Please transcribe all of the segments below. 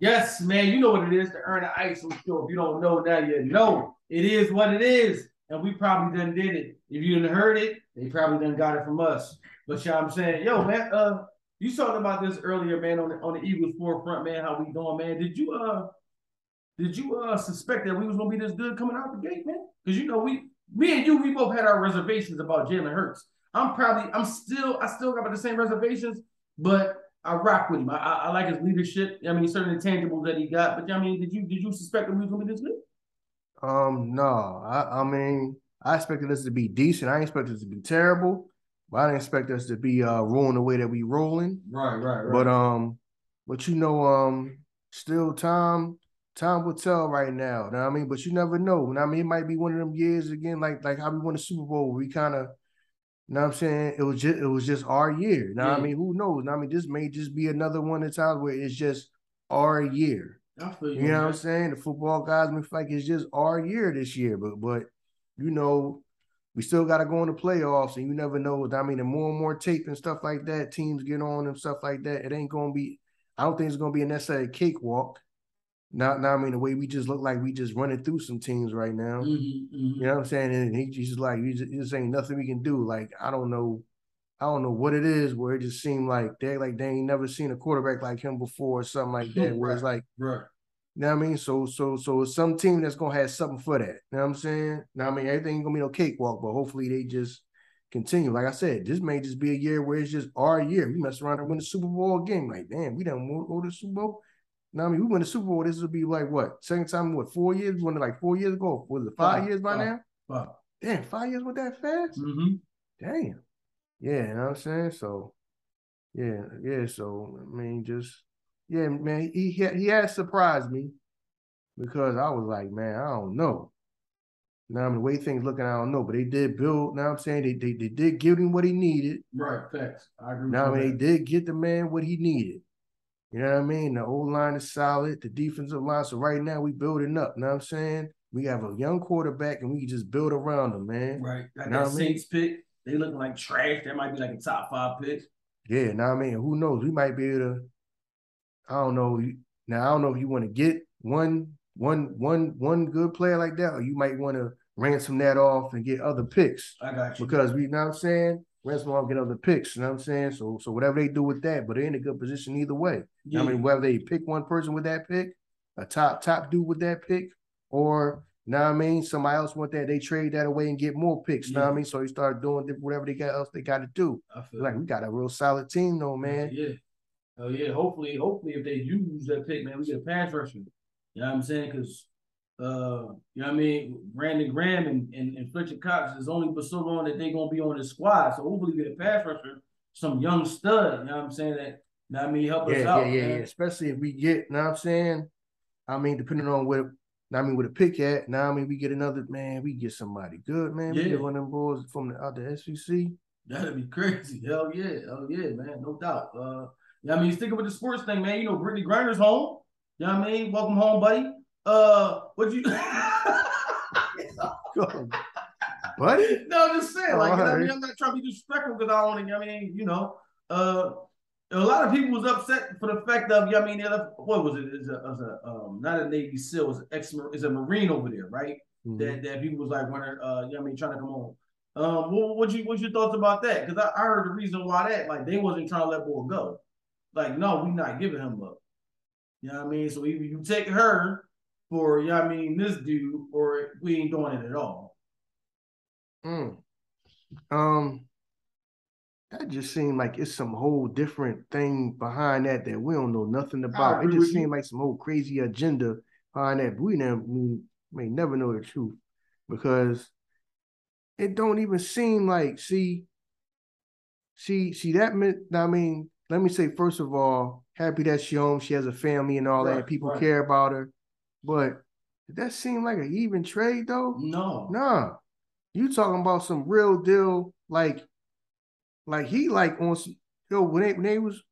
Yes, man, you know what it is to Ern and Iso. I'm if you don't know now, you know it is what it is, and we probably done did it. If you didn't heard it, they probably done got it from us. But know I'm saying, yo, man, uh, you talked about this earlier, man, on the on the Eagles forefront, man. How we doing, man? Did you uh, did you uh suspect that we was gonna be this good coming out the gate, man? Because you know we, me and you, we both had our reservations about Jalen Hurts. I'm probably, I'm still, I still got the same reservations, but I rock with him. I, I, I, like his leadership. I mean, certain intangibles that he got. But I mean, did you did you suspect that we was gonna be this good? Um, no. I, I mean, I expected us to be decent. I expected us to be terrible, but I didn't expect us to be uh rolling the way that we rolling. Right, right, right. But um, but you know, um, still time time will tell right now. You know what I mean? But you never know. You know I mean, it might be one of them years again, like like how we won the Super Bowl. We kind of you know what I'm saying? It was just it was just our year. Now yeah. I mean, who knows? Now, I mean, this may just be another one of times where it's just our year. you, you know what I'm saying? The football guys may feel like it's just our year this year, but but you know, we still got to go in the playoffs, and you never know. I mean, the more and more tape and stuff like that, teams get on and stuff like that. It ain't gonna be. I don't think it's gonna be a necessary cakewalk. Not, now I mean the way we just look like we just running through some teams right now. Mm-hmm, mm-hmm. You know what I'm saying? And he just like you just, just ain't nothing we can do. Like I don't know, I don't know what it is where it just seemed like they like they ain't never seen a quarterback like him before or something like that. Where it's like, right. You know what I mean? So so so it's some team that's gonna have something for that. You know what I'm saying? Now I mean everything gonna be no cakewalk, but hopefully they just continue. Like I said, this may just be a year where it's just our year. We mess around and win the Super Bowl game. Like, damn, we don't go to the Super Bowl. Now, I mean, we win the Super Bowl. This will be like what? Second time, what, four years? We won it like four years ago. Was it five, five years by five, now? Five. Damn, five years with that fast? Mm-hmm. Damn. Yeah, you know what I'm saying? So, yeah, yeah. So, I mean, just, yeah, man, he, he, he has surprised me because I was like, man, I don't know. Now, I mean, the way things looking, I don't know, but they did build. Now I'm saying they, they, they did give him what he needed. Right, facts. I agree. Now, I mean, they did get the man what he needed. You know what I mean? The old line is solid, the defensive line. So right now we building up. You know what I'm saying? We have a young quarterback and we just build around him, man. Right. Got you know that Saints I mean? pick. They looking like trash. That might be like a top five pick. Yeah, now I mean, who knows? We might be able to. I don't know. Now I don't know if you want to get one, one, one, one good player like that, or you might want to ransom that off and get other picks. I got you. Because we, you know what I'm saying? Ransom get other picks, you know what I'm saying? So so whatever they do with that, but they're in a good position either way. Yeah. I mean, whether they pick one person with that pick, a top top dude with that pick, or you know what I mean, somebody else want that, they trade that away and get more picks. You know what I mean? So you start doing whatever they got else they got to do. I feel like we got a real solid team though, man. Yeah. Oh yeah. Hopefully, hopefully if they use that pick, man, we get a pass rusher. You know what I'm saying? Because uh, you know what I mean? Brandon Graham and, and, and Fletcher Cox is only for so long that they're gonna be on the squad. So hopefully we get a pass rusher, some young stud, you know what I'm saying? That you know what I mean help yeah, us yeah, out. Yeah, yeah, yeah. Especially if we get, you know what I'm saying? I mean, depending on where I mean, with a pick at, now I mean we get another man, we get somebody good, man. Yeah. We get one of them boys from the other SEC. That'd be crazy. Hell yeah, hell yeah, man, no doubt. Uh yeah, I mean, sticking with the sports thing, man. You know, Brittney Griner's home. You know what I mean? Welcome home, buddy. Uh, what you? buddy? No, I'm just saying. Like, you know, I mean, I'm not trying to be disrespectful because I want to. I mean, you know, uh, a lot of people was upset for the fact of. I mean, what was it? Is a, a um, not a Navy SEAL. Is ex is a Marine over there, right? Mm-hmm. That that people was like when uh, you know, I mean, trying to come on. Um, what, what you what's your thoughts about that? Because I, I heard the reason why that like they wasn't trying to let boy go. Like, no, we not giving him up. You know what I mean? So either you take her for, you know I mean, this dude, or we ain't doing it at all. Mm. Um, that just seemed like it's some whole different thing behind that that we don't know nothing about. It just seemed like some whole crazy agenda behind that. We never we may never know the truth because it don't even seem like see see see that meant I mean let me say first of all happy that she home she has a family and all right, that people right. care about her but did that seem like an even trade though? No. Nah. You talking about some real deal, like, like he like on some yo, when they when they was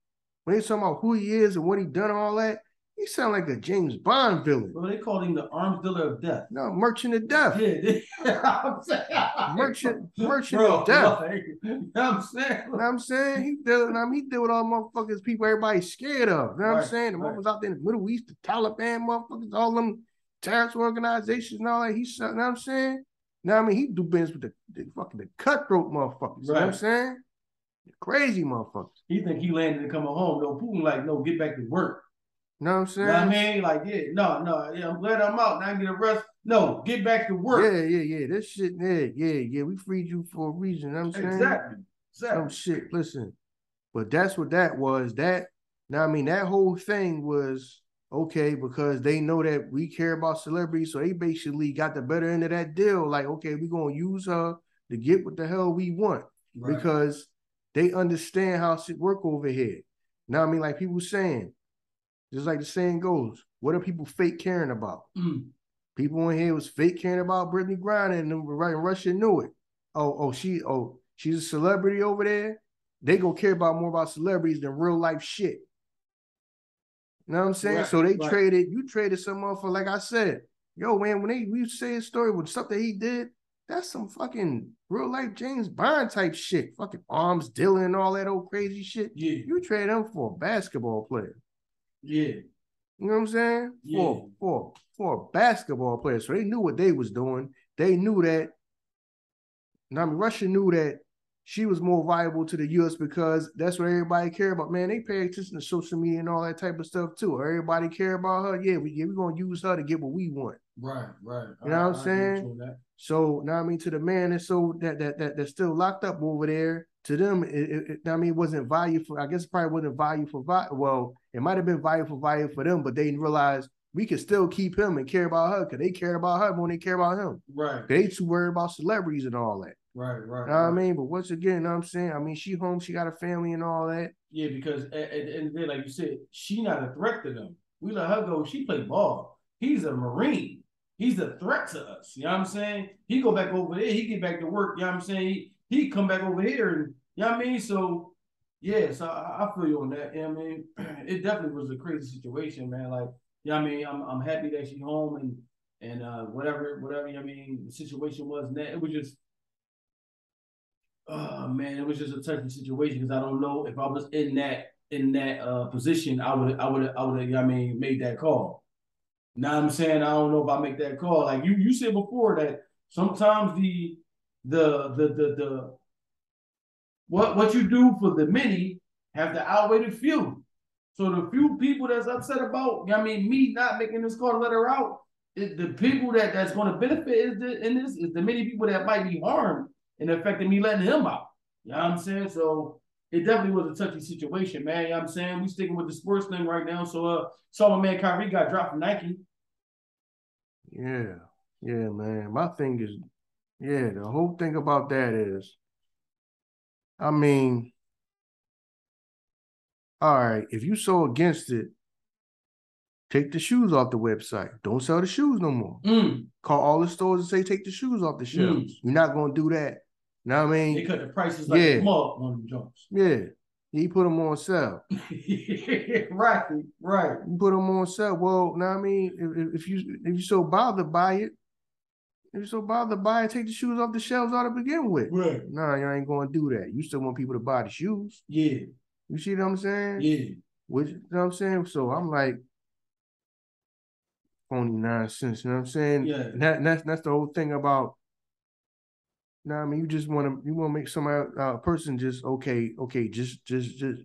when they talking about who he is and what he done and all that, He sound like a James Bond villain. Well, they called him the arms dealer of death. No, merchant of death. Yeah, I'm saying, merchant, merchant Bro, of death. like, you know I'm saying? You know I'm saying? He deal, I mean, he deal with all motherfuckers, people everybody's scared of. You know what I'm saying? The right. motherfuckers out there in the Middle East, the Taliban motherfuckers, all them terrorist organizations and all that. He's, you know what I'm saying? You what I mean? He do business with the, the fucking the cutthroat motherfuckers. You know what I'm saying? The crazy motherfuckers. He think he landed and coming home. No, Putin like, no, get back to work. You know what I'm You saying? know what I mean? Like, yeah, no, no, yeah, I'm glad I'm out. Now I get a rest. No, get back to work. Yeah, yeah, yeah. This shit, yeah, yeah, yeah. We freed you for a reason. You know I'm saying? exactly. Some shit. Listen, but that's what that was. That now, I mean, that whole thing was okay because they know that we care about celebrities, so they basically got the better end of that deal. Like, okay, we're gonna use her to get what the hell we want Right. because they understand how shit work over here. Now, I mean, like people saying, just like the saying goes, what are people fake caring about? Mm. People in here was fake caring about Brittney Griner and right Russia knew it. Oh, oh, she oh, she's a celebrity over there. They gonna care about more about celebrities than real life shit. You know what I'm saying? Right, so they right. traded, you traded someone for like I said, yo, man, when they we say a story with stuff that he did, that's some fucking real life James Bond type shit. Fucking arms dealing and all that old crazy shit. Yeah, You trade him for a basketball player. Yeah, You know what I'm saying? Yeah. For for for basketball player. So they knew what they was doing. They knew that. Now, I mean, Russia knew that she was more viable to the US because that's what everybody care about. Man, they pay attention to social media and all that type of stuff too. Everybody care about her. Yeah, we yeah, we're gonna use her to get what we want. right, right. You know what I'm I- I saying? Get you on that. So now I mean to the man that's so that that that that's still locked up over there, to them, it, it, it- I mean, it wasn't value for I guess it probably wasn't value for value. Well, it might have been value for value for them, but they didn't realize we could still keep him and care about her because they care about her more than they care about him. Right, They too worried about celebrities and all that. right, right. You know what I mean? But once again, you know what I'm saying? I mean, she home, she got a family and all that. Yeah, because at, at the end of the day, like you said, she not a threat to them. We let her go. She play ball. He's a Marine. He's a threat to us. You know what I'm saying? He go back over there. He get back to work. You know what I'm saying? He, he come back over here and you know what I mean? So yeah, so I, I feel you on that. You know what I mean? It definitely was a crazy situation, man. Like, you know what I mean? I'm I'm happy that she's home and and uh whatever, whatever, you know what I mean, the situation was that it was just oh man, it was just a touchy situation because I don't know if I was in that in that uh position, I would I would I would have, I mean, made that call. Now I'm saying I don't know if I make that call. Like you you said before that sometimes the the the the the what what you do for the many have to outweigh the few. So the few people that's upset about, I mean, me not making this call to let her out, it, the people that that's going to benefit is the, in this is the many people that might be harmed and affecting me letting him out. You know what I'm saying? So it definitely was a touchy situation, man. You know what I'm saying? We sticking with the sports thing right now. So uh saw my man Kyrie got dropped from Nike. Yeah, yeah, man. My thing is, yeah, the whole thing about that is, I mean, all right, if you so against it, take the shoes off the website. Don't sell the shoes no more. Mm, Call all the stores and say take the shoes off the shelves. You're not gonna do that. You know what I mean? they cut the prices like Yeah. a mug on them joints. Yeah. He put them on sale. right, right. You put them on sale. Well, now I mean? If, if- you if you so bothered by it, if you so bothered by it, take the shoes off the shelves out to begin with. Right. No, you ain't gonna do that. You still want people to buy the shoes. Yeah, You see what I'm saying? yeah. Which you know what I'm saying? So I'm like phony nonsense, you know what I'm saying? Yeah. And that, and that's that's the whole thing about no, I mean you just want to you want to make some uh, person just okay, okay, just just just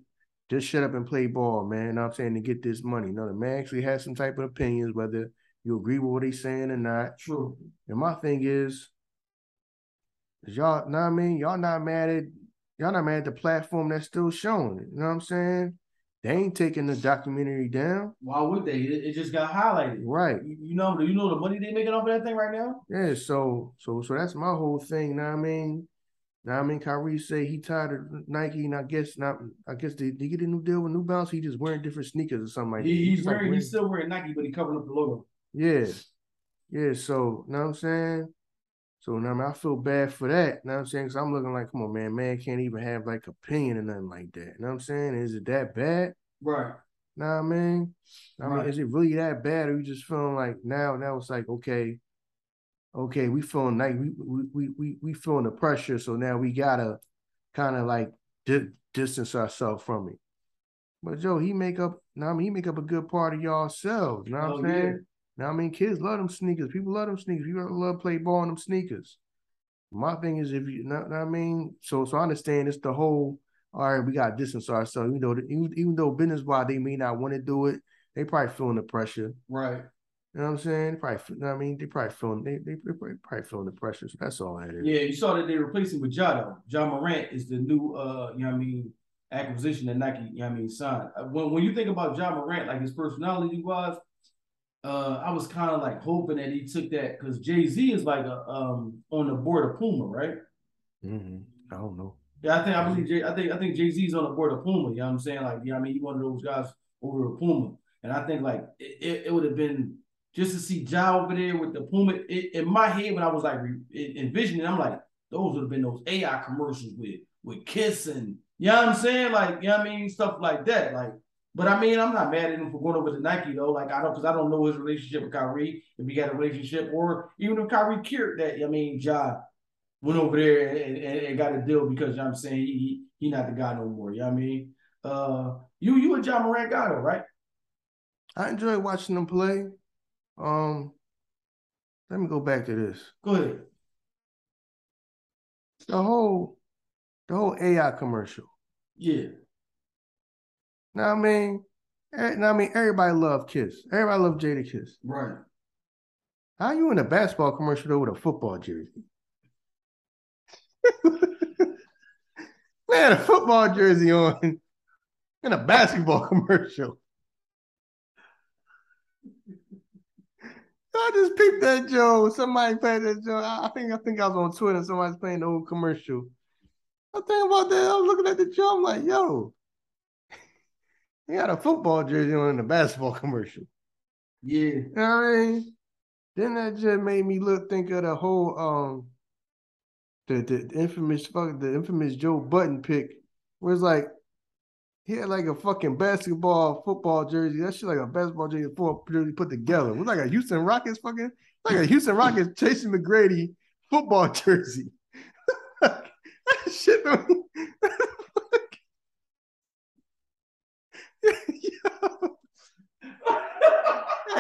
just shut up and play ball, man. You know what I'm saying to get this money. No, the man actually has some type of opinions, whether you agree with what he's saying or not. True. And my thing is, is y'all, know what I mean? Y'all not mad at y'all not mad at the platform that's still showing it. You know what I'm saying? They ain't taking the documentary down. Why would they? It, it just got highlighted. Right. You, you know, you know the money they making off of that thing right now. Yeah, so so so that's my whole thing. Now I mean? Now I mean Kyrie say he tired of Nike, and I guess not. I guess they, they get a new deal with New Balance. He just wearing different sneakers or something like that. He, he's just like wearing, he's still wearing Nike, but he covering up the logo. Yeah. Yeah. So, know what I'm saying? So now I, mean, I feel bad for that. You know what I'm saying? Because I'm looking like, come on, man, man can't even have like opinion or nothing like that. You know what I'm saying? Is it that bad? Right. Nah, man. I mean, is it really that bad, or you just feeling like now? Now it's like okay, okay, we feeling like we we we we feeling the pressure, so now we gotta kind of like di- distance ourselves from it. But Joe, he make up. Now I mean, he make up a good part of y'all selves. You know what oh, I'm saying? Now I mean, kids love them sneakers. People love them sneakers. You love play ball in them sneakers. My thing is, if you, know, I mean, so so I understand it's the whole. All right, we got to distance ourselves. Even though even, even though business wise they may not want to do it, they probably feeling the pressure. Right. You know what I'm saying? They probably, you know I mean, they probably feeling they they probably feeling the pressure. So that's all that is. Yeah, you saw that they replaced him with Jado. Ja Morant is the new, uh, you know what I mean, acquisition that Nike, you know what I mean, signed. Uh, when when you think about Ja Morant, like his personality was, uh, I was kind of like hoping that he took that because Jay Z is like a um on the board of Puma, right? Mm-hmm. I don't know. Yeah, I think I believe Jay, I think I think Jay Z's on the board of Puma. You know what I'm saying? Like, yeah, I mean, he's one of those guys over at Puma, and I think like it, it would have been just to see Ja over there with the Puma. It, in my head, when I was like envisioning, I'm like, those would have been those AI commercials with with Kiss and you know what I'm saying? Like, you know what I mean? Stuff like that. Like, but I mean, I'm not mad at him for going over to Nike though. Like, I don't because I don't know his relationship with Kyrie, if he got a relationship, or even if Kyrie cared that, I mean, Ja went over there and, and, and, got a deal because you know what I'm saying he he not the guy no more. You know what I mean? Uh you you a Ja Morant guy though, right? I enjoy watching them play. Um, let me go back to this. Go ahead. The whole, the whole AI commercial. Yeah. Now I mean, eh, now I mean, everybody love Kiss. Everybody love Jadakiss. Right. How you in a basketball commercial though with a football jersey? Man, a football jersey on in a basketball commercial. I just peeped that Joe. Somebody played that Joe. I think I think I was on Twitter. Somebody's playing the old commercial. I think about that. I was looking at the Joe. I'm like, yo, he got a football jersey on in the basketball commercial. Yeah. You know I mean? Then that just made me look think of the whole um the the infamous fuck the infamous Joe Budden pick where it's like he had like a fucking basketball, football jersey. That shit like a basketball jersey, football jersey put together. It was like a Houston Rockets fucking, like a Houston Rockets Tracy McGrady football jersey. That shit.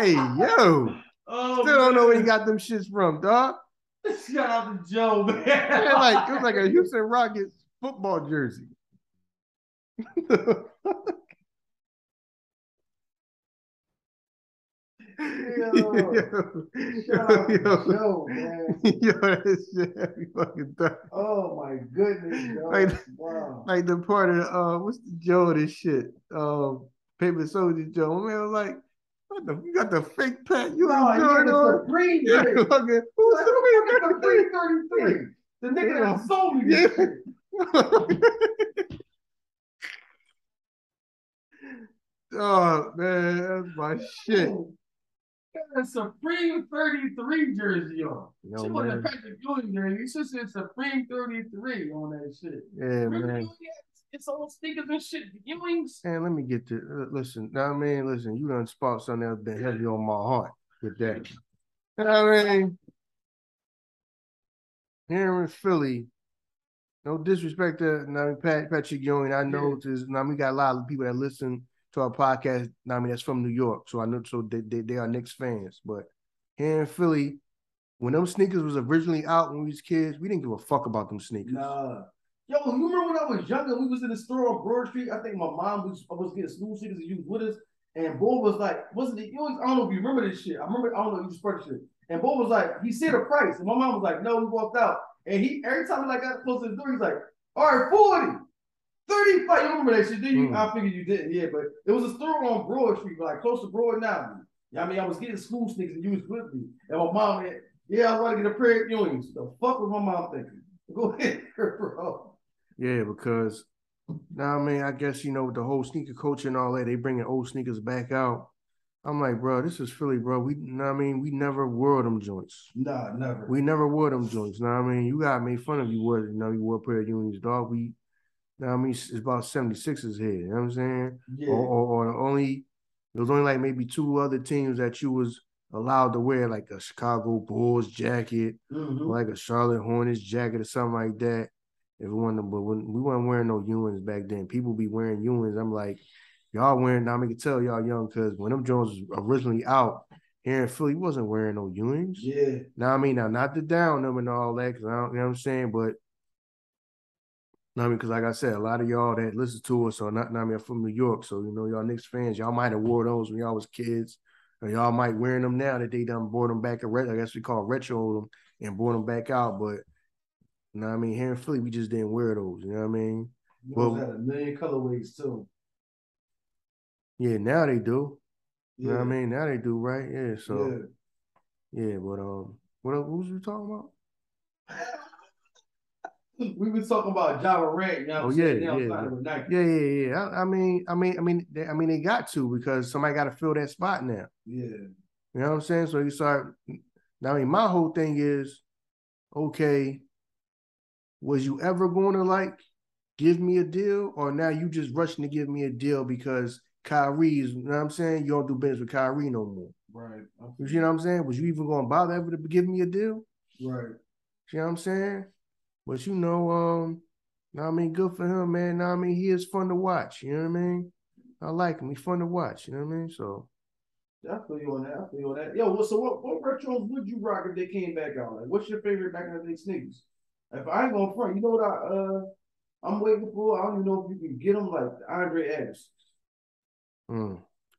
Hey yo. Oh, Still man. don't know where he got them shits from, dog. Shout out to Joe, man. yeah, like it was like a Houston Rockets football jersey yo, yo, yo, man. Yo, that shit fucking tough. Oh my goodness, yo. Like, wow. like the part of uh what's the Joe of this shit? Um Paper Soldier Joe. Man, I was like, what the you got the fake pat you no, doing on? Supreme yeah, who's the Supreme 33? The nigga that sold me shit. Oh man, that's my shit. Got a Supreme 33 jersey on. Yo, she wasn't Patrick Ewing jersey. She said Supreme 33 on that shit. Yeah, man. It's all sneakers and shit. Ewings. Man, let me get to uh, listen. Now, I mean, listen, you done spot something that's been heavy on my heart with that. You know what I mean? Here in Philly, no disrespect to I mean, Pat, Patrick Ewing. I know yeah. this, now we got a lot of people that listen to our podcast. Now I mean, that's from New York, so I know so they, they, they are Knicks fans. But here in Philly, when them sneakers was originally out when we was kids, we didn't give a fuck about them sneakers. Nah. Yo, you remember when I was younger? We was in the store on Broad Street. I think my mom was was getting school sneakers and you was with us. And Bo was like, wasn't it? You always, I don't know if you remember this shit. I remember, I don't know, you just purchased it. And Bo was like, he said a price. And my mom was like, no, we walked out. And he every time like got close to the door, he's like, all right, 40. 35. You remember that shit? Did you? Mm. I figured you didn't. Yeah, but it was a store on Broad Street, like close to Broad now. I mean, I was getting school sneakers and you was with me. And my mom had, yeah, I want to get a pair of Ewings. The fuck was my mom thinking? Go ahead, bro. Yeah, because now I mean, I guess you know the whole sneaker culture and all that. They bringing old sneakers back out. I'm like, bro, this is Philly, bro. We, know I mean, we never wore them joints. Nah, never. We never wore them joints. Now I mean, you got made fun of you wore, you know, you wore a pair of Ewings, dog. We know I mean, it's about 76ers here. You know what I'm saying? Yeah. Or, or, or only there was only like maybe two other teams that you was allowed to wear like a Chicago Bulls jacket, mm-hmm. like a Charlotte Hornets jacket or something like that. If we wanted, but when we weren't wearing no Ewings back then, people be wearing Ewings. I'm like, y'all wearing. Now I can tell y'all young because when them Jones was originally out here in Philly, wasn't wearing no Ewings. Yeah. Now I mean, now not to down them and all that, because I don't, you know what I'm saying, but I mean, because like I said, a lot of y'all that listen to us are not, I mean, I'm from New York, so you know, y'all Knicks fans, y'all might have wore those when y'all was kids, or y'all might wearing them now that they done brought them back. I guess we call retro them and brought them back out. But you know, what I mean, here in Philly, we just didn't wear those. You know what I mean? Those had a million colorways too. Yeah, now they do. Yeah. You know what I mean? Now they do, right? Yeah. So, yeah, yeah but um, what what was you talking about? we was talking about Java Red. oh yeah, yeah, yeah, yeah, yeah. I, I, mean, I mean, I mean, they, I mean, they got to because somebody got to fill that spot now. Yeah, you know what I'm saying. So you start. Now, I mean, my whole thing is, okay, was you ever going to like give me a deal, or now you just rushing to give me a deal because Kyrie is, you know what I'm saying? You don't do business with Kyrie no more. Right. You know what I'm saying? Was you even going to bother ever to give me a deal? Right. You know what I'm saying? But you know, um, I mean, good for him, man. I mean, he is fun to watch. You know what I mean? I like him. He's fun to watch. You know what I mean? So. I feel you on that. I feel you on that. Yo, well, so what, what retros would you rock if they came back out? Like, what's your favorite back in the day sneakers? If I ain't gonna front, you know what I uh I'm waiting for? I don't even know if you can get them like Andre Agassi. Hmm.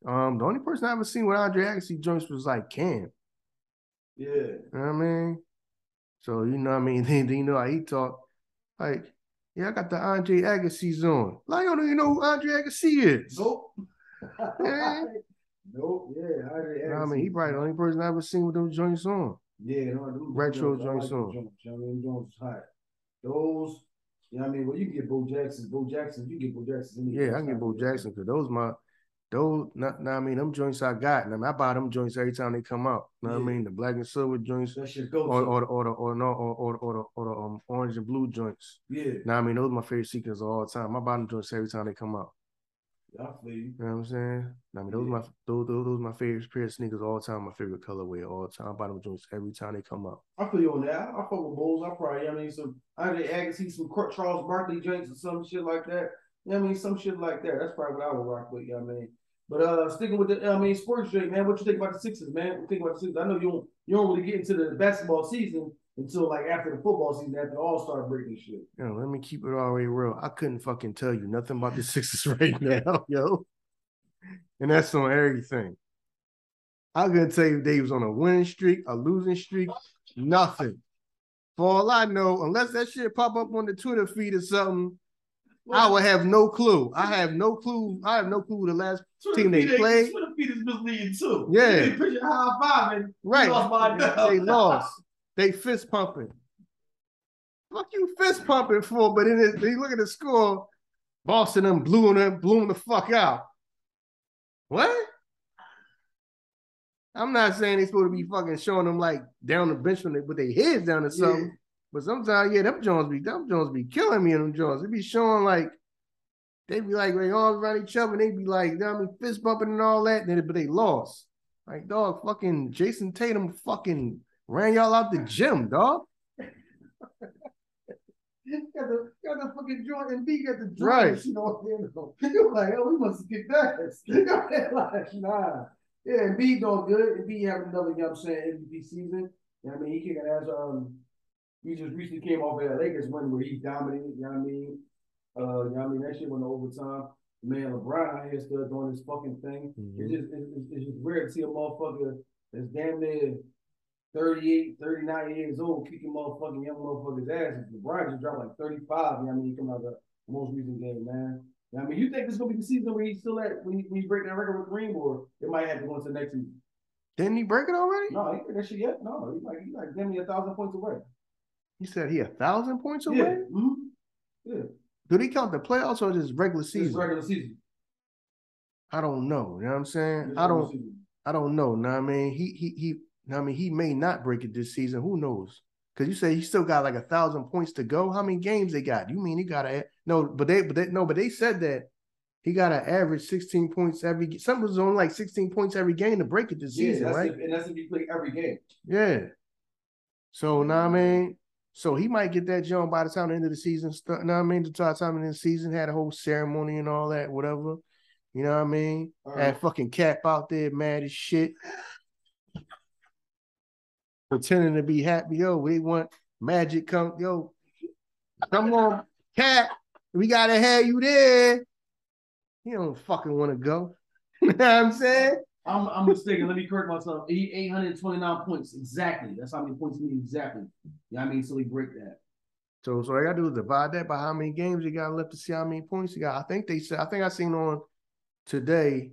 Um, the only person I ever seen with Andre Agassi joints was like Cam. Yeah. You know what I mean? So you know what I mean? Then you know how he talk. Like, yeah, I got the Andre Agassi's on. Like, I don't even know who Andre Agassi is. Nope. nope. Yeah, Andre Agassi. I mean, he probably the only person I ever seen with those joints on. Yeah, no, them retro joints, like. Joints, you know what I mean, joints hot. Those, you know what I mean? Well, you can get Bo Jackson. Bo Jackson, you get Bo Jackson. Yeah, I can get Bo Jackson because those my those, not, not, I mean, them joints I got, and I, mean, I buy them joints every time they come out. You know yeah. what I mean? The black and silver joints, or, or, or, the, or, no, or, or, or, the, or the um, orange and blue joints. Yeah. Now, I mean, those are my favorite sequences all the time. I buy them joints every time they come out. I feel you. You know what I'm saying? I mean, those yeah. my those, those, those my favorite pair of sneakers all the time. My favorite colorway all the time. Them joints every time they come out. I feel you on that. I, I fuck with Bulls. I probably, I mean, some I did Agassi, some Charles Barkley joints or some shit like that. You know what I mean? Some shit like that. That's probably what I would rock with. You know what I mean? But uh, sticking with the, I mean, sports drink, man. What you think about the Sixers, man? What you think about the Sixers? I know you don't, you don't really get into the basketball season until like after the football season, after All Star break and shit. Yo, let me keep it already real. I couldn't fucking tell you nothing about the Sixers right now, yo. And that's on everything. I couldn't tell you they was on a winning streak, a losing streak, nothing. For all I know, unless that shit pop up on the Twitter feed or something, I would have no clue. I have no clue. I have no clue the last team they played. Twitter feed is misleading too. Yeah. They picture high five and right. Lost they lost. They fist pumping. Fuck you fist pumping for, but then they look at the score. Boston them blew them, blew them the fuck out. What? I'm not saying they supposed to be fucking showing them like down the bench with their heads down or something. Yeah. But sometimes, yeah, them Jones be them Jones be killing me in them Jones. They be showing like they be like they arms around each other, and they be like, you know what I mean, fist bumping and all that, then but they lost. Like, dog, fucking Jayson Tatum fucking ran y'all out the gym, dog. got the got the fucking joint Embiid got the joint. Right. You know, you're like, oh, we must get that. like, nah. Yeah, and B doing good. Embiid having another, you know what I'm saying, MVP season. You know what I mean? He kicking ass um he just recently came off of that Lakers win where he dominated, you know what I mean? Uh, you know what I mean? That shit went to overtime. Man, LeBron out here still doing his fucking thing. Mm-hmm. It's just it's, it's, just weird to see a motherfucker that's damn near 38, 39 years old kicking motherfucking young motherfuckers' ass. LeBron just dropped like 35, you know what I mean? He come out the most recent game, man. You know I mean, you think this is gonna be the season where he's still at when he, when he break that record with Kareem, or it might have to go into the next season? Didn't he break it already? No, he didn't that shit yet. No, he's like he's like damn near a thousand points away. He said he a thousand points away. Yeah. Mm-hmm. yeah. Do they count the playoffs or just regular season? Just regular season. I don't know. You know what I'm saying? I don't. Season. I don't know. Now I mean, he he he. I mean, he may not break it this season. Who knows? Cause you say he still got like a thousand points to go. How many games they got? You mean he got a no? But they, but they, no, but they said that he got an average 16 points every. Something was on like 16 points every game to break it this yeah, season, right? If, and that's if you play every game. Yeah. So now, I mean, so he might get that jump by the time the end of the season. Know what I mean? The time of the season had a whole ceremony and all that, whatever. You know what I mean? Right. Had fucking Cap out there mad as shit pretending to be happy. Yo, we want magic come. Yo, come on, cat. We gotta have you there. You don't fucking want to go. you know what I'm saying? I'm, I'm mistaken. Let me correct myself. 829 points. Exactly. That's how many points he need exactly. Yeah, I mean, so we break that. So, so I gotta do is divide that by how many games you got left to see how many points you got. I think they said, I think I seen on today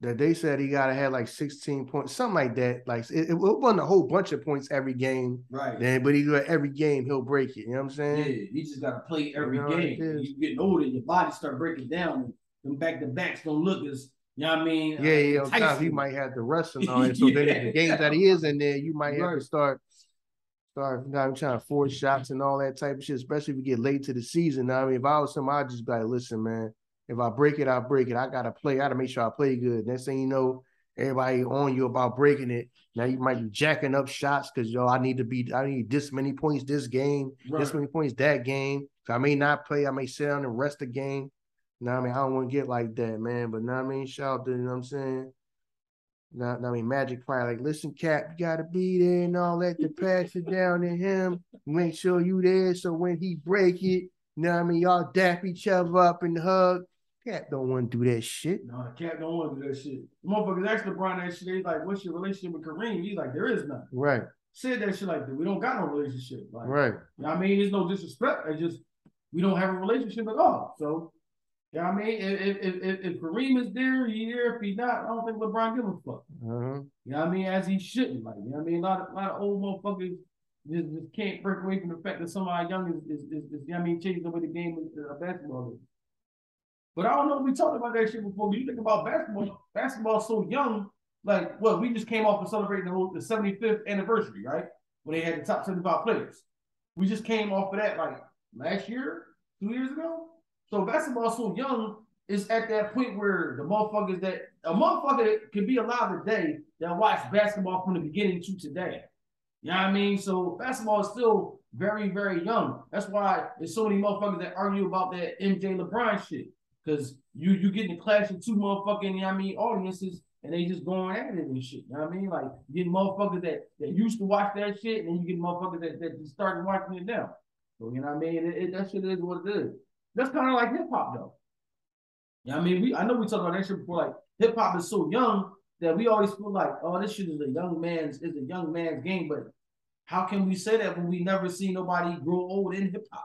that they said he got to have like 16 points, something like that. Like it, it wasn't a whole bunch of points every game, right? Then, but he every game he'll break it. You know what I'm saying? Yeah, he just got to play every you know game. You getting older, your body start breaking down, and back to backs don't look as you know what I mean? Yeah, yeah. Top, he might have to rest and all that. So yeah. then the games that he is in there, you might have to start start now I'm trying to force shots and all that type of shit, especially if we get late to the season. Now, I mean, if I was him, I'd just be like, listen, man, if I break it, I break it. I gotta play. I gotta make sure I play good. Next thing you know, everybody on you about breaking it. Now you might be jacking up shots because yo, I need to be. I need this many points this game, right. this many points that game. So I may not play. I may sit down and rest the game. You know what I mean? I don't want to get like that, man. But now I mean, shout out to you know what I'm saying. Now, I mean, Magic Fire, like, listen, Cap, you gotta be there and all that to pass it down to him. Make sure you there so when he break it, you know what I mean, y'all dap each other up and hug. Cat don't want to do that shit. No, Cat don't want to do that shit. Motherfuckers asked LeBron that shit. He's like, "What's your relationship with Kareem?" He's like, "There is none." Right. Said that shit like that. We don't got no relationship. Like, right. You know I mean, there's no disrespect. It's just we don't have a relationship at all. So, you know I mean, if if, if if Kareem is there, he there. If he not, I don't think LeBron give a fuck. Uh-huh. You know I mean? As he shouldn't. Like, you know I mean? A lot of, a lot of old motherfuckers just, just can't break away from the fact that somebody young is, is, is, is you know I mean, changing the way the game of uh, basketball is. But I don't know if we talked about that shit before. When you think about basketball, basketball's so young. Like, what we just came off of celebrating the, the 75th anniversary, right? When they had the top 75 players. We just came off of that like last year, two years ago. So basketball's so young, it's at that point where the motherfuckers that a motherfucker can be alive today that watch basketball from the beginning to today. You know what I mean? So basketball is still very, very young. That's why there's so many motherfuckers that argue about that MJ LeBron shit. Cause you you getting clash of two motherfucking, you know I mean, audiences and they just going at it and shit. You know what I mean? Like getting motherfuckers that, that used to watch that shit, and then you get motherfuckers that, that just started watching it now. So you know what I mean? It, it, that shit is what it is. That's kind of like hip hop though. You know what I mean? We I know we talked about that shit before, like hip hop is so young that we always feel like, oh, this shit is a young man's is a young man's game. But how can we say that when we never see nobody grow old in hip hop?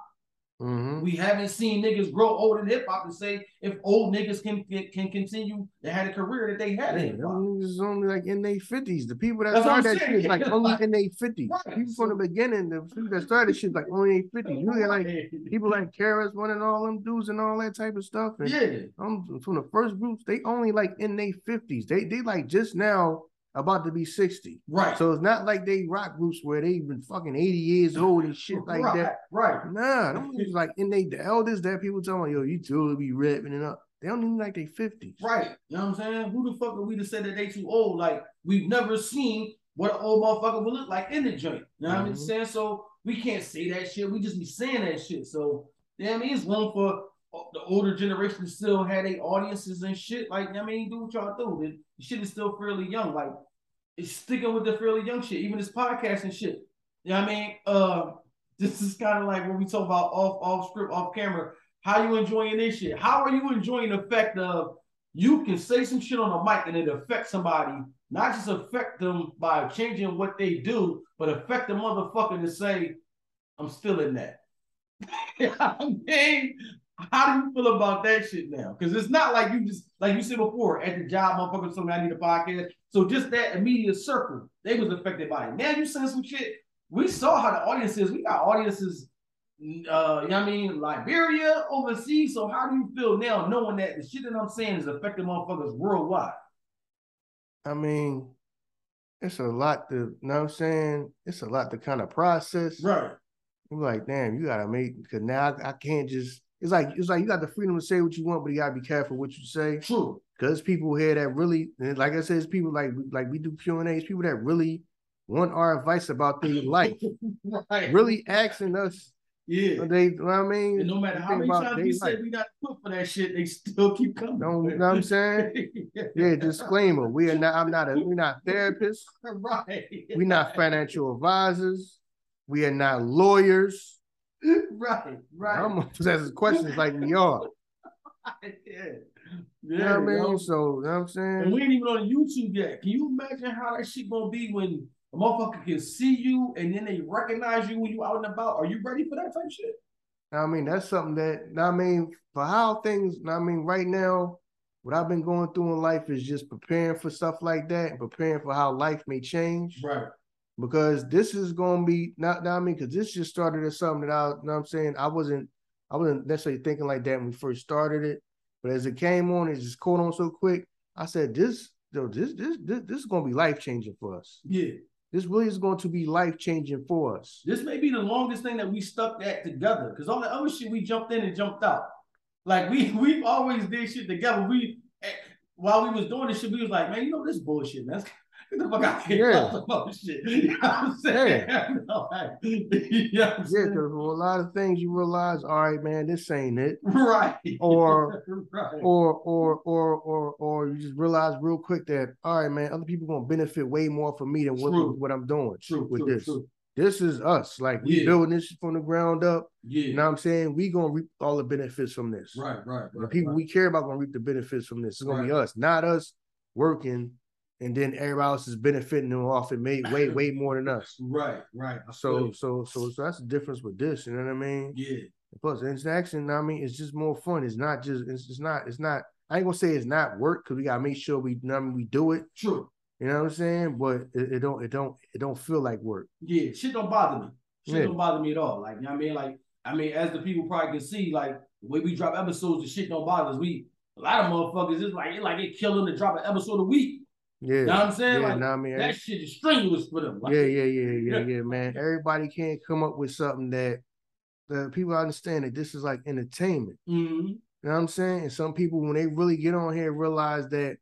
Mm-hmm. We haven't seen niggas grow old in hip hop to say if old niggas can can continue to have a career that they had. Yeah, it's only like in their fifties. The people that That's started that shit is like only in their fifties. Right. People from the beginning, the people that started shit like only in their fifties. You get like people like KRS-One and all them dudes and all that type of stuff. And yeah, um, from the first groups, they only like in their fifties. They they like just now about to be 60. Right. So it's not like they rock groups where they been fucking 80 years old and shit like right, that. Right. Nah, them like in they the eldest that people telling yo, you too be ripping it up. They don't even like they 50s. Right. You know what I'm saying? Who the fuck are we to say that they too old? Like we've never seen what an old motherfucker would look like in the joint. You know what mm-hmm. I'm saying? So we can't say that shit. We just be saying that shit. So you know I mean? It's one for the older generation still had their audiences and shit. Like, I mean, do what y'all do. The shit is still fairly young. Like, it's sticking with the fairly young shit, even this podcast and shit. You know what I mean? Uh, this is kind of like when we talk about off off script, off camera. How you enjoying this shit? How are you enjoying the fact of you can say some shit on the mic and it affects somebody, not just affect them by changing what they do, but affect the motherfucker to say, I'm still in that. I mean, how do you feel about that shit now? Because it's not like you just like you said before at the job, motherfucker. Something I need a podcast. So just that immediate circle, they was affected by it. Now you saying some shit. We saw how the audience is. We got audiences. Uh, you know what I mean, Liberia, overseas. So how do you feel now, knowing that the shit that I'm saying is affecting motherfuckers worldwide? I mean, it's a lot to, you know what I'm saying? It's a lot to kind of process. Right. I'm like, damn, you gotta make because now I, I, can't just. It's like it's like you got the freedom to say what you want, but you gotta be careful what you say. True. Because people here that really, like I said, it's people like like we do Q and A's, people that really want our advice about their life, right. really asking us yeah. They, you know what I mean? And no matter how many times we say we got to put for that shit, they still keep coming. Don't, you know what I'm saying? yeah, disclaimer. We are not, I'm not a, we're not therapists. Right. We're not financial advisors. We are not lawyers. Right, right. I'm asking questions like we are. yeah. Yeah, you know what I mean? Yo. So, you know what I'm saying? And we ain't even on YouTube yet. Can you imagine how that shit gonna be when a motherfucker can see you and then they recognize you when you out and about. Are you ready for that type of shit? I mean, that's something that I mean, for how things, I mean, right now, what I've been going through in life is just preparing for stuff like that and preparing for how life may change. Right. Because this is gonna be not, not I mean, because this just started as something that I you know what I'm saying. I wasn't I wasn't necessarily thinking like that when we first started it. But as it came on, it just caught on so quick. I said, this, yo, this, this, this, this is gonna be life changing for us. Yeah. This really is going to be life changing for us. This may be the longest thing that we stuck at together because all the other shit we jumped in and jumped out. Like we we've always did shit together. We eh, while we was doing this shit, we was like, man, you know this bullshit, man. The fuck out here. Yeah. About oh, shit. You know what I'm saying? Yeah. you know what I'm yeah, because a lot of things you realize, all right, man, this ain't it. Right. Or right. or or or or or you just realize real quick that all right, man, other people gonna benefit way more from me than what, what I'm doing true, with true, this. True. This is us. Like we yeah. building this from the ground up. Yeah. You know what I'm saying? We gonna reap all the benefits from this. Right, right. right the people right. we care about gonna reap the benefits from this. It's gonna right. be us, not us working and then everybody else is benefiting them off it made way way more than us. Right, right. So so so so that's the difference with this. You know what I mean? Yeah. Plus, it's interaction. I mean, it's just more fun. It's not just. It's, it's not. It's not. I ain't gonna say it's not work because we gotta make sure we. You know I mean, we do it. True. You know what I'm saying? But it, it, don't. It don't. It don't feel like work. Yeah, shit don't bother me. Shit yeah. don't bother me at all. Like you know what I mean, like I mean, as the people probably can see, like the way we drop episodes, the shit don't bother us. We a lot of motherfuckers is like it like it killing to drop an episode a week. Yeah. You know what I'm saying? Yeah, like, nah, mean, that shit is strenuous for them. Like, yeah, yeah, yeah, yeah, yeah, man. Everybody can't come up with something that the people understand that this is like entertainment. Mm-hmm. You know what I'm saying? And some people, when they really get on here, realize that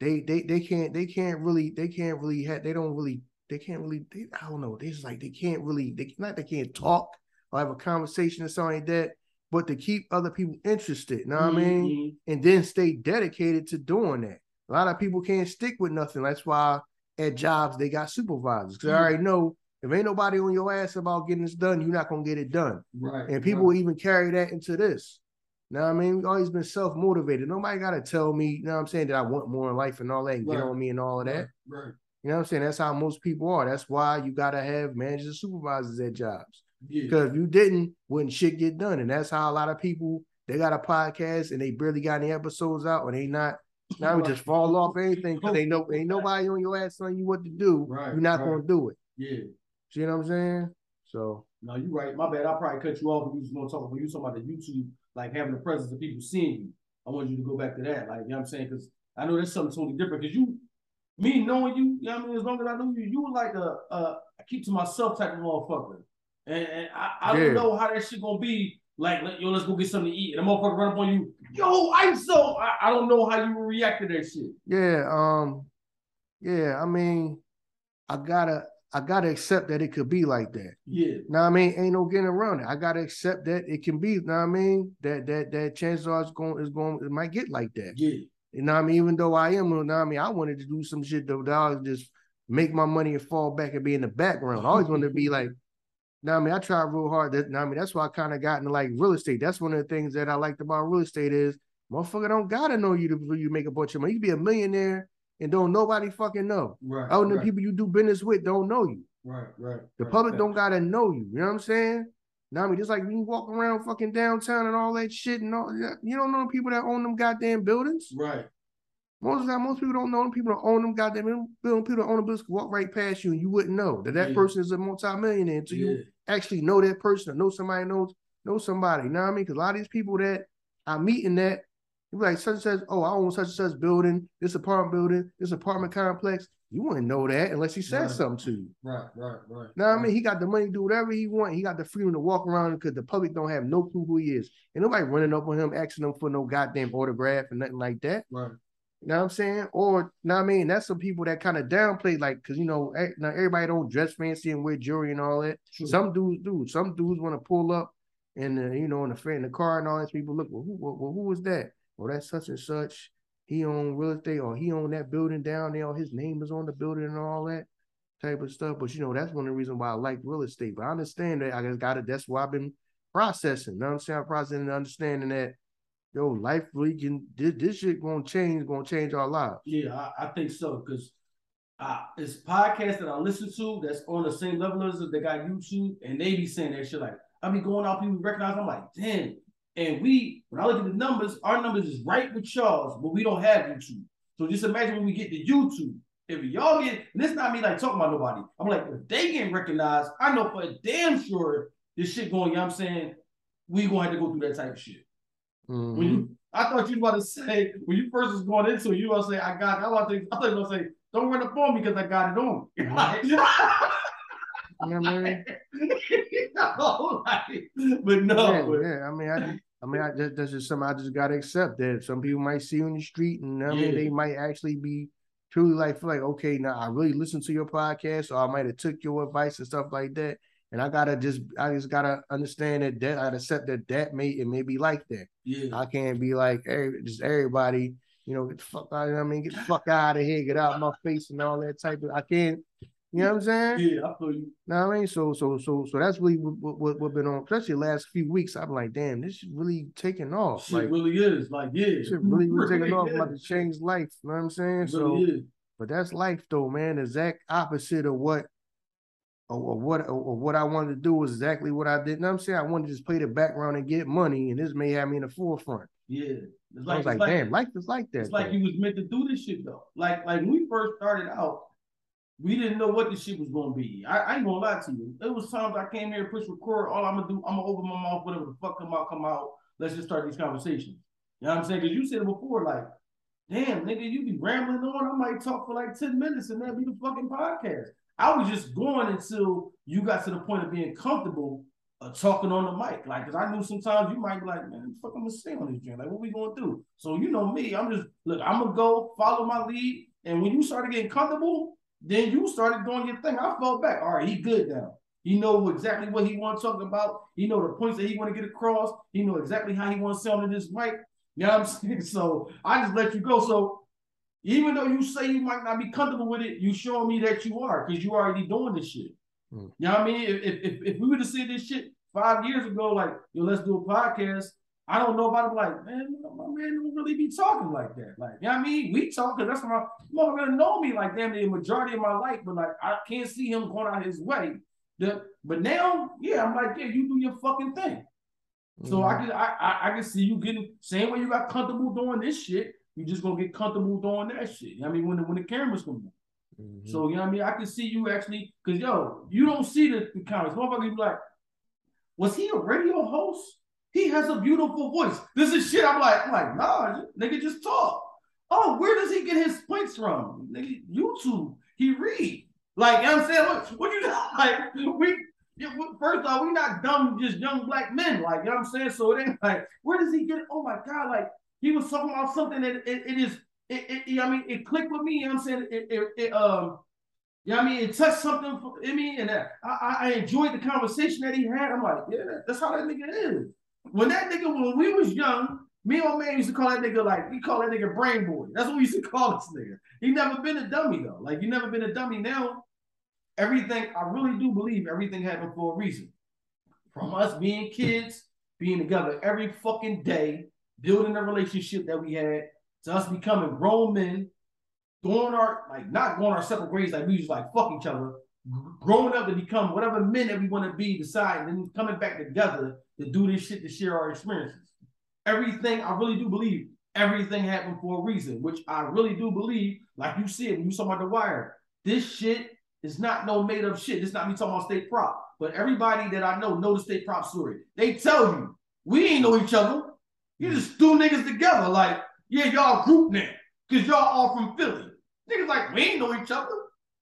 they they they can't they can't really they can't really have they don't really they can't really they, I don't know. They just like they can't really they not they can't talk or have a conversation or something like that, but to keep other people interested. You know what mm-hmm. I mean? Mm-hmm. And then stay dedicated to doing that. A lot of people can't stick with nothing. That's why at jobs they got supervisors because mm-hmm. I already know if ain't nobody on your ass about getting this done, you're not gonna get it done. Right. And people right. even carry that into this. Now I mean, we've always been self motivated. Nobody gotta tell me, you know what I'm saying, that I want more in life and all that, and right. get on me and all of that. Right. You know what I'm saying? That's how most people are. That's why you gotta have managers and supervisors at jobs. Yeah. Because if you didn't, wouldn't shit get done. And that's how a lot of people they got a podcast and they barely got any episodes out, and they not now we just fall off anything because they know ain't nobody on your ass telling you what to do. Right, You're not right. gonna do it. Yeah. See what I'm saying? So no, you're right. My bad. I'll probably cut you off when you was gonna talk when you talking about the YouTube, like having the presence of people seeing you. I want you to go back to that. Like, you know what I'm saying? Because I know there's something totally different. Because you, me knowing you, you know what I mean? As long as I know you, you were like a, a I keep to myself type of motherfucker. And, and I, I yeah. don't know how that shit gonna be like, yo, let's go get something to eat. And a motherfucker run up on you, yo, I'm so I, I don't know how you react to that shit. Yeah, um, yeah, I mean, I gotta I gotta accept that it could be like that. Yeah. Now I mean, ain't no getting around it. I gotta accept that it can be, now I mean, that that that chances are it's going is going it might get like that. Yeah. You know I mean? Even though I am, you know I mean, I wanted to do some shit though. I was just make my money and fall back and be in the background. I always wanted to be like now, I mean, I tried real hard. That, now, I mean, that's why I kind of got into like real estate. That's one of the things that I liked about real estate is motherfucker don't gotta know you to you make a bunch of money. You be a millionaire and don't nobody fucking know. Right. Other than right. people you do business with don't know you. Right, right. The right, public right. don't gotta know you. You know what I'm saying? Now, I mean, just like when you walk around fucking downtown and all that shit and all that, you don't know people that own them goddamn buildings. Right. Most of the time, most people don't know them. People that own them goddamn building. People that own the buildings walk right past you and you wouldn't know that that Yeah. person is a multimillionaire until Yeah. you actually know that person or know somebody knows know somebody. You know what I mean? Because a lot of these people that I meet in that, like such and such, oh, I own such and such building, this apartment building, this apartment complex. You wouldn't know that unless he said Right. something to you. Right, right, right. Now I mean, he got the money to do whatever he want. He got the freedom to walk around because the public don't have no clue who he is. And nobody running up on him asking him for no goddamn autograph and nothing like that. Right. You know what I'm saying? Or, know what I mean? That's some people that kind of downplay, like, because, you know, now everybody don't dress fancy and wear jewelry and all that. Some dudes do. Some dudes want to pull up and, uh, you know, in the, in the car and all that. People look, well, who, well, who was that? Well, that's such and such. He own real estate or he own that building down there. Or his name is on the building and all that type of stuff. But, you know, that's one of the reasons why I like real estate. But I understand that I just got it. That's why I've been processing. You know what I'm saying? I'm processing and understanding that, yo, life really can, this, this shit gonna change, gonna change our lives. Yeah, I, I think so because uh, it's podcasts that I listen to that's on the same level as. They got YouTube and they be saying that shit like I be going out, people recognize. I'm like, damn. And we, when I look at the numbers, our numbers is right with y'all's, but we don't have YouTube. So just imagine when we get to YouTube. If y'all get, and it's not me like talking about nobody. I'm like, if they getting recognized, I know for damn sure this shit going. You know what I'm saying we gonna have to go through that type of shit. Mhm. When you, I thought you was about to say when you first was going into it, you were gonna say I got. I thought you I thought you were gonna say don't run up on me because I got it on. me." You know what I mean? No, like, but no, yeah, but- yeah. I mean, I, I mean, I just, that's just something I just gotta accept that some people might see you in the street, and I mean, Yeah. they might actually be truly like feel like, okay, now I really listened to your podcast, or I might have took your advice and stuff like that, and I gotta just, I just gotta understand that that I accept that that may it may be like that. yeah, I can't be like every, just everybody, you know, get the fuck out. I mean, get the fuck out of here, get out of my face, and all that type of. I can't. You know what I'm saying? yeah, I feel you. Know what I mean? So so so so that's really what what, what been on, especially the last few weeks. I'm like, damn, this is really taking off. Shit Like really is like yeah, shit really, really taking off. is. I'm about to change life. You know what I'm saying? It So really is. but that's life though, man. The Exact opposite of what or, or what or, what I wanted to do was exactly what I did. What I'm saying? I wanted to just play the background and get money, and this may have me in the forefront. Yeah, it's I was like, it's damn, life is like that. It's like you was meant to do this shit though. Like like when we first started out, we didn't know what this shit was gonna be. I, I ain't gonna lie to you. It was times I came here, push record. All I'm gonna do, I'm gonna open my mouth, whatever the fuck come out, come out. Let's just start these conversations. You know what I'm saying? Because you said it before, like, damn, nigga, you be rambling on. I might talk for like 10 minutes and that'd be the fucking podcast. I was just going until you got to the point of being comfortable uh, talking on the mic. Like, cause I knew sometimes you might be like, man, fuck, I'm gonna stay on this joint. Like, what we gonna do? So you know me, I'm just look, I'm gonna go follow my lead. And when you started getting comfortable, then you started doing your thing. I fell back. All right, he good now. He know exactly what he want to talk about. He know the points that he want to get across. He know exactly how he want to sound in this mic. You know what I'm saying? So I just let you go. So even though you say you might not be comfortable with it, you showing me that you are because you already doing this shit. Hmm. You know what I mean? If, if if we would have said this shit five years ago, like yo, let's do a podcast. I don't know about it. Like man, my man don't really be talking like that. Like you know what I mean? We talk because that's what my motherfucker know me like damn the majority of my life, but like I can't see him going out his way. The, but now, yeah, I'm like, yeah, you do your fucking thing. So Mhm. I can I, I I can see you getting same way you got comfortable doing this shit. You just gonna get comfortable doing that shit. You know what I mean, when the when the cameras come on. Mhm. So you know what I mean? I can see you actually, cause yo, you don't see the, the comments. Motherfucker be like, was he a radio host? He has a beautiful voice. This is shit. I'm like, I'm like, nah, nigga, just talk. Oh, where does he get his points from? Nigga, YouTube. He read. Like, you know what I'm saying? What, what you like? We- first off, we not dumb, just young black men. Like, you know what I'm saying? So it ain't like, where does he get? Oh my god! Like he was talking about something that it, it is. It, it, I mean, it clicked with me. You know what I'm saying? It, it, it um. You know I mean? It touched something for in me, and I, I, I enjoyed the conversation that he had. I'm like, yeah, that's how that nigga is. When that nigga, when we was young, me and my man used to call that nigga like we call that nigga brain boy. That's what we used to call this nigga. He never been a dummy though. Like you never been a dummy. Now, everything I really do believe everything happened for a reason. From us being kids, being together every fucking day, building the relationship that we had, to us becoming grown men, going our like not going our separate ways like we just like fuck each other, growing up to become whatever men that we want to be, decide, and then coming back together to do this shit to share our experiences. Everything I really do believe everything happened for a reason, which I really do believe. Like you said, when you saw about the wire, this shit is not no made up shit. It's not me talking about state prop, but everybody that I know know the state prop story. They tell you we ain't know each other. You just threw niggas together. Like yeah, y'all group now. Cause y'all all from Philly. Niggas like, we ain't know each other.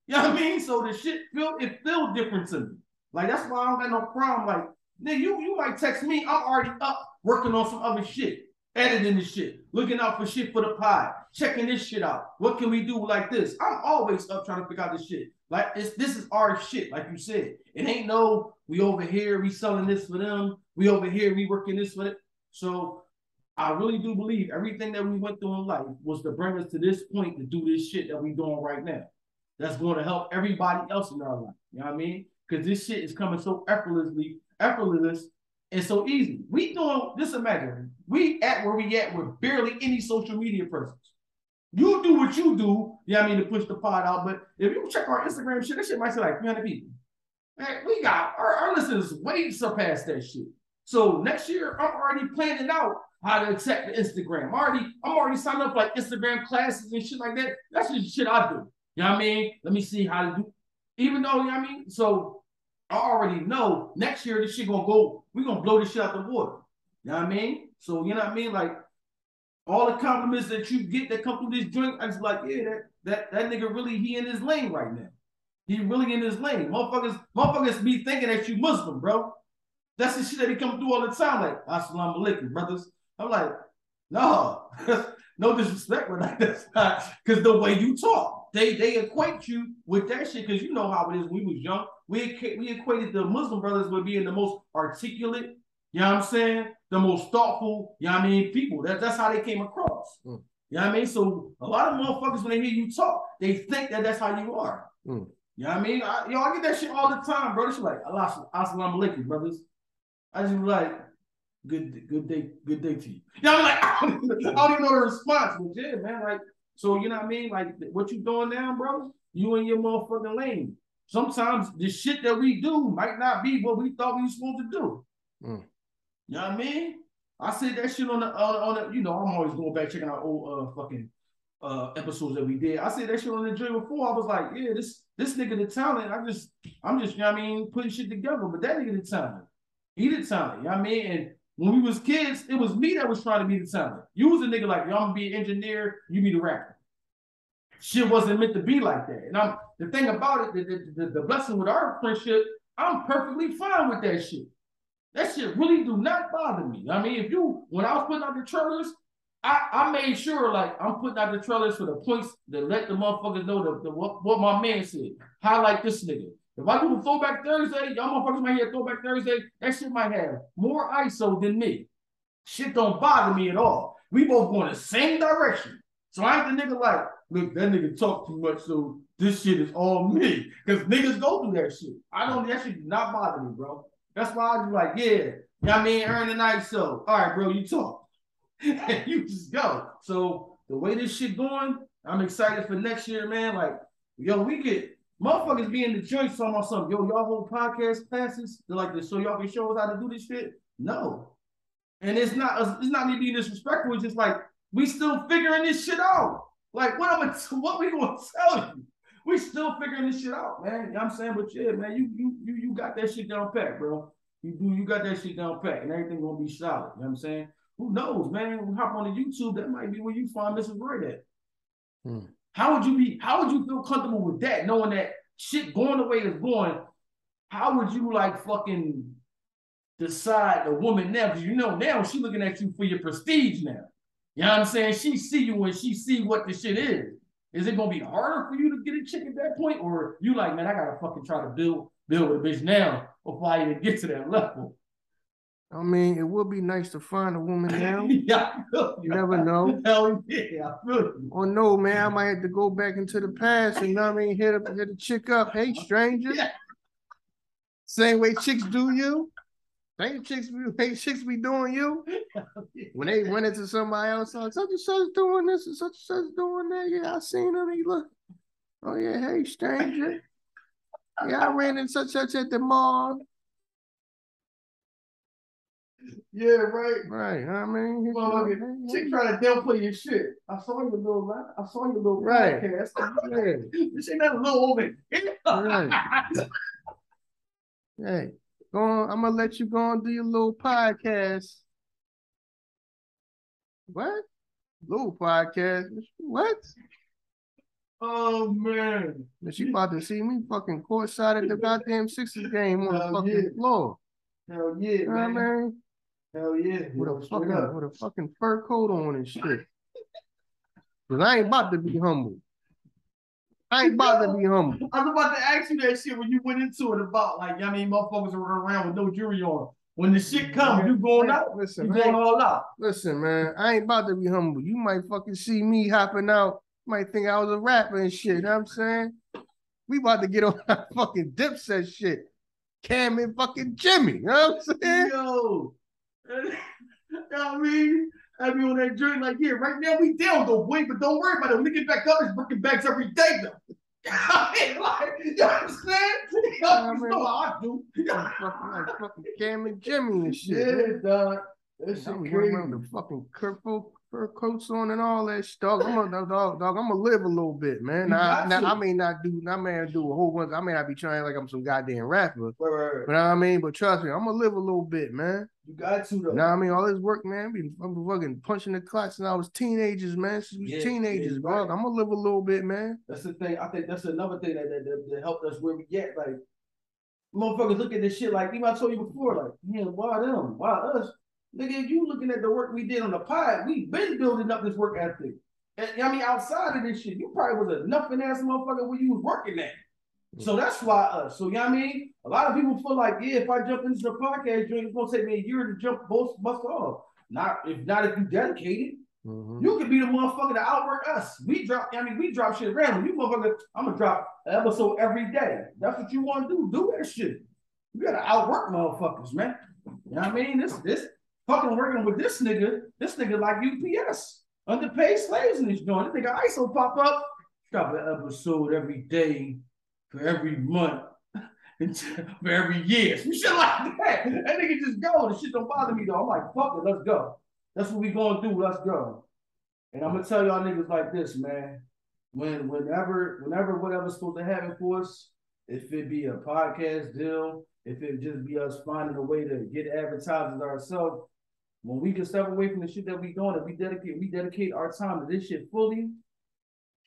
You know what I mean? So the shit feel it feel different to me. Like that's why I don't got no problem. Like, nigga, you, you might text me, I'm already up working on some other shit, editing this shit, looking out for shit for the pod, checking this shit out. What can we do like this? I'm always up trying to figure out this shit. Like it's this is our shit, like you said. It ain't no we over here, we selling this for them, we over here, we working this for it. So I really do believe everything that we went through in life was to bring us to this point to do this shit that we're doing right now. That's going to help everybody else in our life. You know what I mean? Because this shit is coming so effortlessly, effortless, and so easy. We doing this. Imagine we at where we at with barely any social media presence. You do what you do, yeah, you know I mean, to push the pod out. But if you check our Instagram shit, that shit might say like 300 people. Man, we got our, our listeners way surpassed that shit. So next year, I'm already planning out how to attack the Instagram. I'm already, I'm already signed up like Instagram classes and shit like that. That's just shit I do. You know what I mean? Let me see how to do. Even though, you know what I mean? So I already know next year this shit gonna go, we gonna blow this shit out the water. You know what I mean? So you know what I mean? Like all the compliments that you get that come through this drink, I just like, yeah, that that that nigga really he in his lane right now. He really in his lane. Motherfuckers, motherfuckers be thinking that you Muslim, bro. That's the shit that he come through all the time. Like, assalamu alaikum, brothers. I'm like, no, no disrespect, but like that's not because the way you talk, they they equate you with that shit because you know how it is. When we was young, we we equated the Muslim brothers with being the most articulate, you know what I'm saying? The most thoughtful, you know what I mean, people. That, that's how they came across. Mm. You know what I mean? So a lot of motherfuckers, when they hear you talk, they think that that's how you are. Mm. You know what I mean? I, yo, I get that shit all the time, bro. It's like, Allah, assalamu alaikum, brothers. I just like, good good day, good day to you. Yeah, I'm like, I don't, even, I don't even know the response, but yeah, man, like, so you know what I mean? Like, what you doing now, bro? You in your motherfucking lane. Sometimes the shit that we do might not be what we thought we were supposed to do. Mm. You know what I mean? I said that shit on the on, on the, you know, I'm always going back checking out old uh fucking uh episodes that we did. I said that shit on the joint before. I was like, yeah, this this nigga the talent. I just I'm just, you know what I mean, putting shit together, but that nigga the talent. He the talent, you know what I mean? And when we was kids, it was me that was trying to be the talent. You was a nigga like, yo, I'm gonna be an engineer, you be the rapper. Shit wasn't meant to be like that. And I'm the thing about it, the, the, the blessing with our friendship, I'm perfectly fine with that shit. That shit really do not bother me. I mean, if you when I was putting out the trailers, I, I made sure like I'm putting out the trailers for the points that let the motherfuckers know the, the what, what my man said. Highlight this nigga. If I do a throwback Thursday, y'all motherfuckers might hear throwback Thursday. That shit might have more Iso than me. Shit don't bother me at all. We both going the same direction. So I ain't the nigga like, look, that nigga talk too much, so this shit is all me. Because niggas go through that shit. I don't, that shit do not bother me, bro. That's why I be like, yeah, you know I mean, Ern the Iso. All right, bro, you talk. and you just go. So the way this shit going, I'm excited for next year, man. Like, yo, we get Motherfuckers be in the joint talking about something. Yo, y'all hold podcast classes. They're like this, so y'all can show us how to do this shit. No, and it's not. It's not me being disrespectful. It's just like we still figuring this shit out. Like what I'm what we gonna tell you? We still figuring this shit out, man. You know I'm saying? But yeah, man, you you you you got that shit down pat, bro. You do you got that shit down pat, and everything gonna be solid. You know what I'm saying? Who knows, man? We hop on the YouTube, that might be where you find Mrs. Right at. Hmm. How would you be? How would you feel comfortable with that, knowing that shit going the way it's going? How would you like fucking decide the woman now? Because you know now she's looking at you for your prestige now. You know what I'm saying? She see you and she see what the shit is. Is it gonna be harder for you to get a chick at that point, or you like, man, I gotta fucking try to build build a bitch now before I even get to that level? I mean, it would be nice to find a woman now. yeah, you never know. Hell yeah, I feel you. Or no, man, I might have to go back into the past and you know what I mean, hit a hit a chick up. Hey, stranger. Yeah. Same way chicks do you. Same chicks, be hey, chicks be doing you. when they went into somebody else, like, such and such doing this and such and such doing that. Yeah, I seen him. He look. Oh yeah, hey, stranger. Yeah, I ran into such such at the mall. Yeah, right. Right. I mean, well, she trying to downplay your shit. I saw your little, I saw your little right. podcast. Yeah. this ain't that little woman. right. hey, go on. I'm gonna let you go and do your little podcast. What? Little podcast. What? Oh man. But you about to see me fucking courtside at the goddamn Sixers game on the fucking yeah. floor. Hell yeah, You know what I man. mean? Hell yeah. With a fucking with a fucking fur coat on and shit. Cause I ain't about to be humble. I ain't about to be humble. I was about to ask you that shit when you went into it about like, I mean, motherfuckers were around with no jury on. When the shit comes, you going out, you Listen, I going all out. listen, man. I ain't about to be humble. You might fucking see me hopping out. You might think I was a rapper and shit. You know what I'm saying? We about to get on that fucking dipset shit. Cam and fucking Jimmy. You know what I'm saying? Yo. you know what I mean? I be on that journey like, yeah, right now we down though, boy, but don't worry about it. When we get back up, it's breaking backs every day though. I mean, like, you know what I'm saying? You know, I mean- know how I do. Like fucking, like fucking Cam and Jimmy and shit. Yeah, dog. Shit I'm crazy. running around with the fucking fur, fur coats on and all that shit. Dog, I'm gonna dog, dog, I'm gonna live a little bit, man. Now, now. I may not do, I may not do a whole bunch. I may not be trying like I'm some goddamn rapper, Right, right, right. but I mean, but trust me, I'm gonna live a little bit, man. You got to though. Know I mean? All this work, man. Been I'm fucking punching the clock since I was teenagers, man. Since we Yeah, teenagers, yeah, bro. right. I'm gonna live a little bit, man. That's the thing. I think that's another thing that that, that, that helped us where we get. Like, motherfuckers look at this shit like even I told you before, like, man, why them? Why us? Nigga, you looking at the work we did on the pod, we been building up this work ethic. And I mean, outside of this shit, you probably was a nothing ass motherfucker where you was working at. So that's why us. So you know what I mean? A lot of people feel like, yeah, if I jump into the podcast joint, it's gonna take me a year to jump both bust off. Not if not if you dedicated. Mhm. You could be the motherfucker to outwork us. We drop, I mean, we drop shit random. You motherfucker, I'm gonna drop an episode every day. That's what you want to do. Do that shit. You gotta outwork motherfuckers, man. You know what I mean? This this fucking working with this nigga, this nigga like UPS. Underpaid slaves in this joint. This nigga Iso pop up, drop an episode every day for every month. for every year. Some shit like that. That nigga just go. The shit don't bother me though. I'm like, fuck it, let's go. That's what we gonna do. Let's go. And I'm gonna tell y'all niggas like this, man. When whenever whenever whatever's supposed to happen for us, if it be a podcast deal, if it just be us finding a way to get advertisers ourselves, when we can step away from the shit that we doing, if we dedicate we dedicate our time to this shit fully,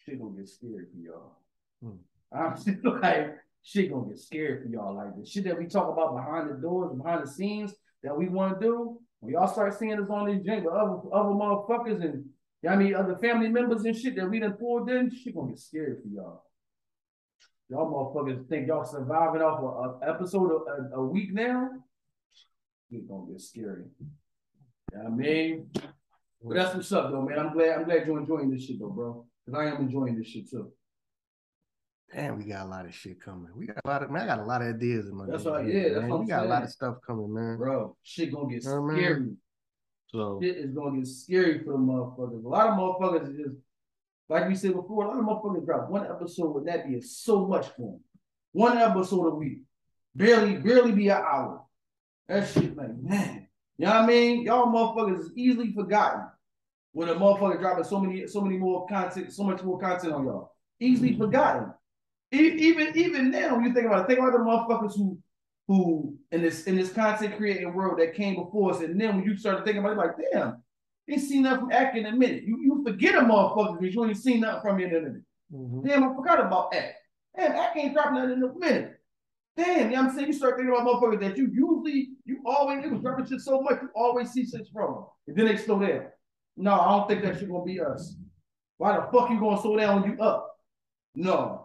shit gonna get scary for y'all. Hmm. I'm just like shit gonna get scary for y'all. Like the shit that we talk about behind the doors, behind the scenes that we want to do. When y'all start seeing us on this joint with other other motherfuckers and you know I mean other family members and shit that we done pulled in, shit gonna get scary for y'all. Y'all motherfuckers think y'all surviving off a, a episode of, a, a week now? Shit gonna get scary. You know what I mean? But that's what's up though, man. I'm glad I'm glad you're enjoying this shit though, bro. Cause I am enjoying this shit too. Damn, we got a lot of shit coming. We got a lot of man. I got a lot of ideas in my. Head. That's what- yeah, that's man. what we I'm got a lot of stuff coming, man. Bro, shit gonna get Know what I mean? scary. So Shit is gonna get scary for the motherfuckers. A lot of motherfuckers is just like we said before, a lot of motherfuckers drop one episode would that be so much for them. One episode a week. Barely, barely be an hour. That shit like, man. You know what I mean? Y'all motherfuckers is easily forgotten. When a motherfucker dropping so many, so many more content, so much more content on y'all. Easily mm-hmm. forgotten. Even even now, when you think about it, think about the motherfuckers who who in this in this content creating world that came before us, and then when you start thinking about it, like, damn, ain't seen nothing from Ack in a minute. You you forget a motherfucker because you ain't seen nothing from you in a minute. mhm. Damn, I forgot about Ack. Damn, Ack ain't dropping nothing in a minute. Damn, you know what I'm saying? You start thinking about motherfuckers that you usually, you always, it was dropping shit so much, you always see shit from them. And then they slow down. No, I don't think that shit gonna be us. Why the fuck you gonna slow down when you up? No.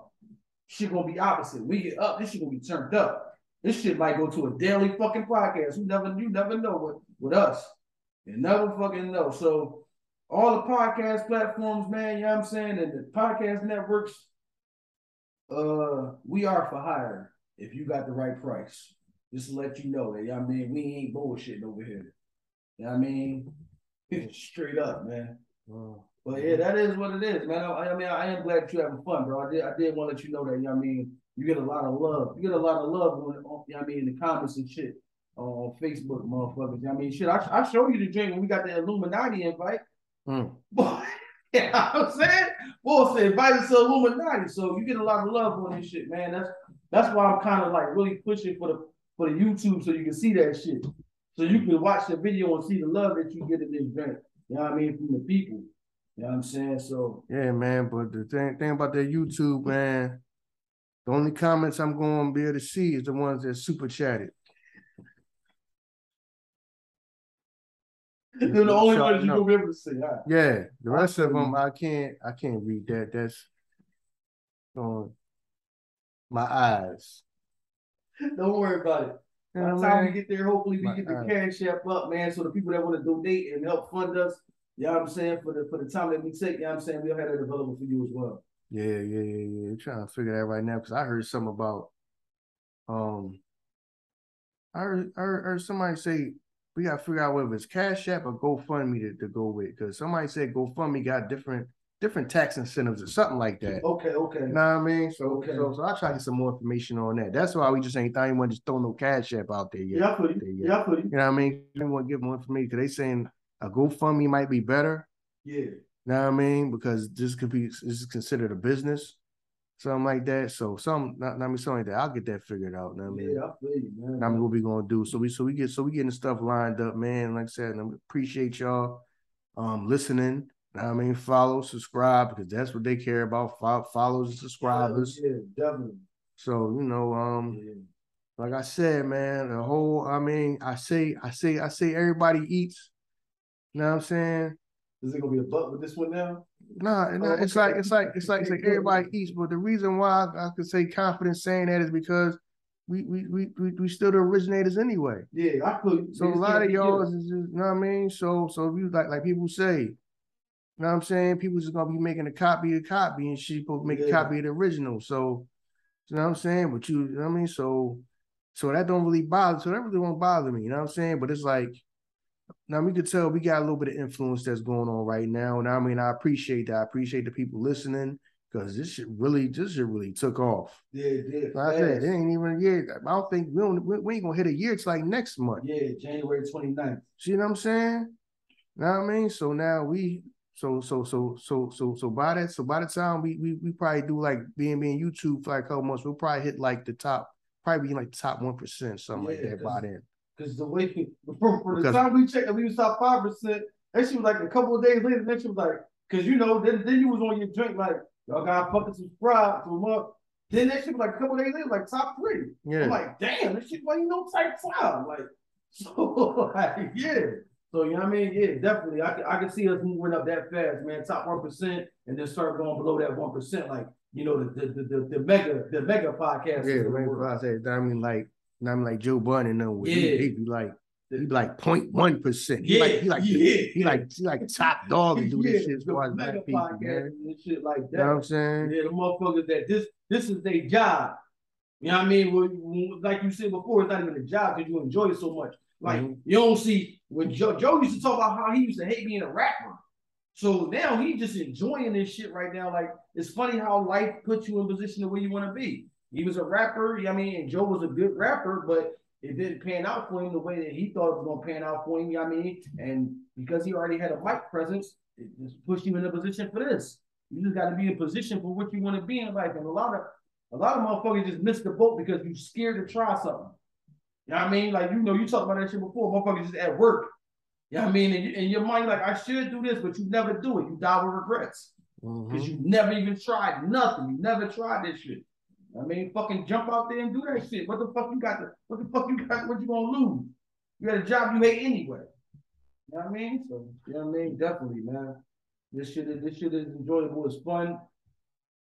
Shit gonna be opposite. We get up, this shit gonna be turned up. This shit might go to a daily fucking podcast. You never, you never know with, with us. You never fucking know. So all the podcast platforms, man, you know what I'm saying, and the podcast networks, uh, we are for hire if you got the right price. Just to let you know that, you know I mean, we ain't bullshitting over here. You know what I mean? Straight up, man. Well, But yeah, that is what it is, man. I, I mean, I am glad that you're having fun, bro. I did, I did want to let you know that. You know what I mean? You get a lot of love. You get a lot of love when, you know what I mean, in the comments and shit on Facebook, motherfuckers. You know I mean, shit. I, I showed you the drink when we got the Illuminati invite. mm. Boy, you know I'm saying? Boy said invite us to Illuminati. So you get a lot of love on this shit, man. That's that's why I'm kind of like really pushing for the for the YouTube so you can see that shit. So you can watch the video and see the love that you get in this drink. You know what I mean? From the people. You know what I'm saying? So yeah, man. But the thing, thing about that YouTube, man, the only comments I'm going to be able to see is the ones that super chatted. They're the only ones you gonna be able to see. Right. Yeah, the rest of them I can't. I can't read that. That's on my eyes. Don't worry about it. By the time we get there, hopefully we get the cash app up, man. So the people that want to donate and help fund us, you know what I'm saying, for the for the time that we take, you know what I'm saying, we'll have that available for you as well. Yeah, yeah, yeah, yeah. I'm trying to figure that right now because I heard something about um I heard, I heard, I heard somebody say we gotta figure out whether it's Cash App or GoFundMe to, to go with. Because somebody said GoFundMe got different different tax incentives or something like that. Okay, okay. You know what I mean? So, okay. so, so I'll try to get some more information on that. That's why we just ain't I ain't want to just throw no Cash App out there yet. Yeah, I put it. Yeah, I put it. You know what I mean? I want to give more information because they saying a GoFundMe might be better. Yeah. You know what I mean? Because this could be this is considered a business something like that. So some, not, not me, something like that. I'll get that figured out. Know I mean, yeah, I feel you, man. I mean, what we gonna do? So we, so we get, so we getting stuff lined up, man. Like I said, I appreciate y'all, um, listening. I mean, follow, subscribe because that's what they care about. Follow, follows and subscribers. Yeah, definitely. So you know, um, yeah. like I said, man, the whole. I mean, I say, I say, I say, everybody eats. You know what I'm saying? Is it gonna be a butt with this one now? Nah, nah, oh, it's like it's like it's like it's like everybody eats, but the reason why I, I could say confident saying that is because we we we we, we still the originators anyway. Yeah, I could. So a lot of y'all is just, you know what I mean. So so if you like like people say, you know what I'm saying, people just gonna be making a copy of copy and supposed to make yeah. a copy of the original. So you know what I'm saying, but you, you know what I mean. So so that don't really bother. So that really won't bother me. You know what I'm saying. But it's like now we could tell we got a little bit of influence that's going on right now. And I mean, I appreciate that. I appreciate the people listening because this shit really, this shit really took off. Yeah, it did. Like I said, it ain't even a year. I don't think we don't we ain't gonna hit a year. It's like next month. Yeah, January 29th. See what I'm saying? Know what I mean? So now we so so so so so so by that so by the time we we we probably do like being being YouTube for like a couple months, we'll probably hit like the top, probably be like the top one percent, something yeah, like that by then. Because the way from, from the time we checked, we was top five percent. And she was like a couple of days later. Then she was like, because you know, then, then you was on your drink like y'all got fucking subscribe to them up. Then that shit was like a couple days later, like top three. Yeah. I'm like, damn, this shit why you know type five. Like, so like, yeah. So you know what I mean? Yeah, definitely. I can I can see us moving up that fast, man. Top one percent, and then start going below that one percent, like you know the the, the the the, mega the mega podcast. Yeah, the mega podcast. I mean, like and I'm like Joe Budden and them. Yeah. He, he be like, he be like 0.1 percent. He yeah, like he like yeah. he like he like top dog to do yeah. this shit as far as black people, man. And shit like that. You know what I'm saying? Yeah, the motherfuckers that this this is their job. You know what I mean? like you said before, it's not even a job because you enjoy it so much. Like mm-hmm. you don't see when Joe Joe used to talk about how he used to hate being a rapper. So now he just enjoying this shit right now. Like it's funny how life puts you in position the way you want to be. He was a rapper. I mean, and Joe was a good rapper, but it didn't pan out for him the way that he thought it was going to pan out for him. I mean, and because he already had a mic presence, it just pushed him in a position for this. You just got to be in position for what you want to be in life. And a lot of a lot of motherfuckers just miss the boat because you're scared to try something. You know what I mean? Like, you know, you talked about that shit before. Motherfuckers just at work. You know what I mean? And in your mind, like, I should do this, but you never do it. You die with regrets. Because mm-hmm. you never even tried nothing. You never tried this shit. I mean, fucking jump out there and do that shit. What the fuck you got to, what the fuck you got, what you gonna lose? You got a job you hate anyway. You know what I mean? So, you know what I mean? Definitely, man. This shit is, this shit is enjoyable. It's fun.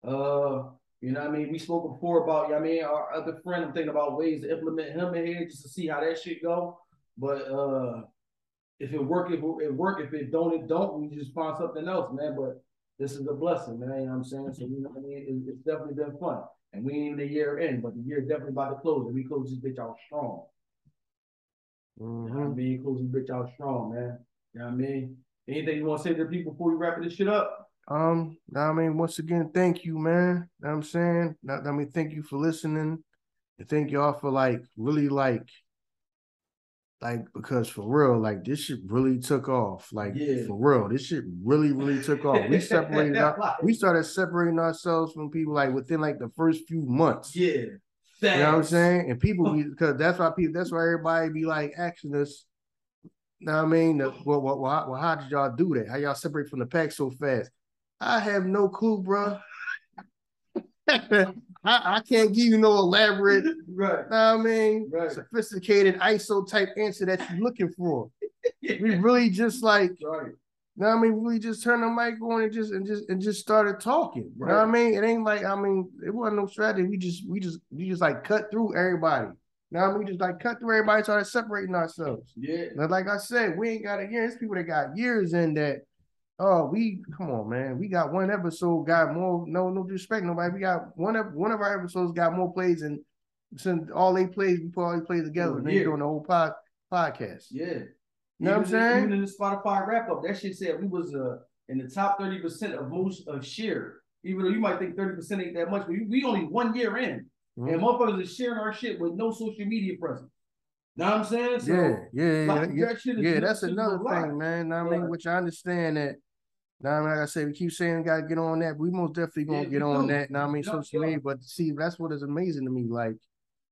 Uh, you know what I mean? We spoke before about, you know what I mean? Our other friend, I'm thinking about ways to implement him in here just to see how that shit go. But uh, if it work, if it work, if it don't, it don't. We just find something else, man. But this is a blessing, man. You know what I'm saying? So you know what I mean? It, it's definitely been fun. And we ain't even a year in, but the year definitely about to close, and we close this bitch out strong. Mm-hmm. You know what I mm-hmm. mean? Close this bitch out strong, man. You know what I mean? Anything you want to say to the people before we wrap this shit up? Um, I mean, once again, thank you, man. You know what I'm saying? I mean, thank you for listening. And thank y'all for like really like like because for real, like this shit really took off. Like yeah. for real, this shit really, really took off. We separated out, we started separating ourselves from people like within like the first few months. Yeah. Thanks. You know what I'm saying? And people because that's why people that's why everybody be like asking us, Now I mean, well, well, well, well, how did y'all do that? How y'all separate from the pack so fast? I have no clue, bro. I, I can't give you no elaborate, right? Know I mean, right. sophisticated Iso type answer that you're looking for. we really just like, right. Know I mean, we just turned the mic on and just and just and just started talking. Right. Know what I mean? It ain't like I mean, it wasn't no strategy. We just we just we just like cut through everybody. Now I mean, we just like cut through everybody, started separating ourselves. Yeah. But like I said, we ain't got a year. There's people that got years in that. Oh, we come on, man. We got one episode got more. No, no disrespect, nobody. We got one of one of our episodes got more plays and since all they plays, we put all they plays together. Oh, and they doing the whole pod podcast. Yeah. You know what I'm saying? Even in the Spotify wrap up, that shit said we was uh in the top 30% of most of share. Even though you might think 30% ain't that much, but we only one year in. Mm-hmm. And motherfuckers are sharing our shit with no social media presence. Know what I'm saying? So, yeah, yeah, like, yeah. That yeah, that's another thing, man. I mean, which I understand that. Now, like I said, we keep saying we gotta get on that. We most definitely gonna yeah, get on do. that. Now, I mean, social media, but see, that's what is amazing to me. Like,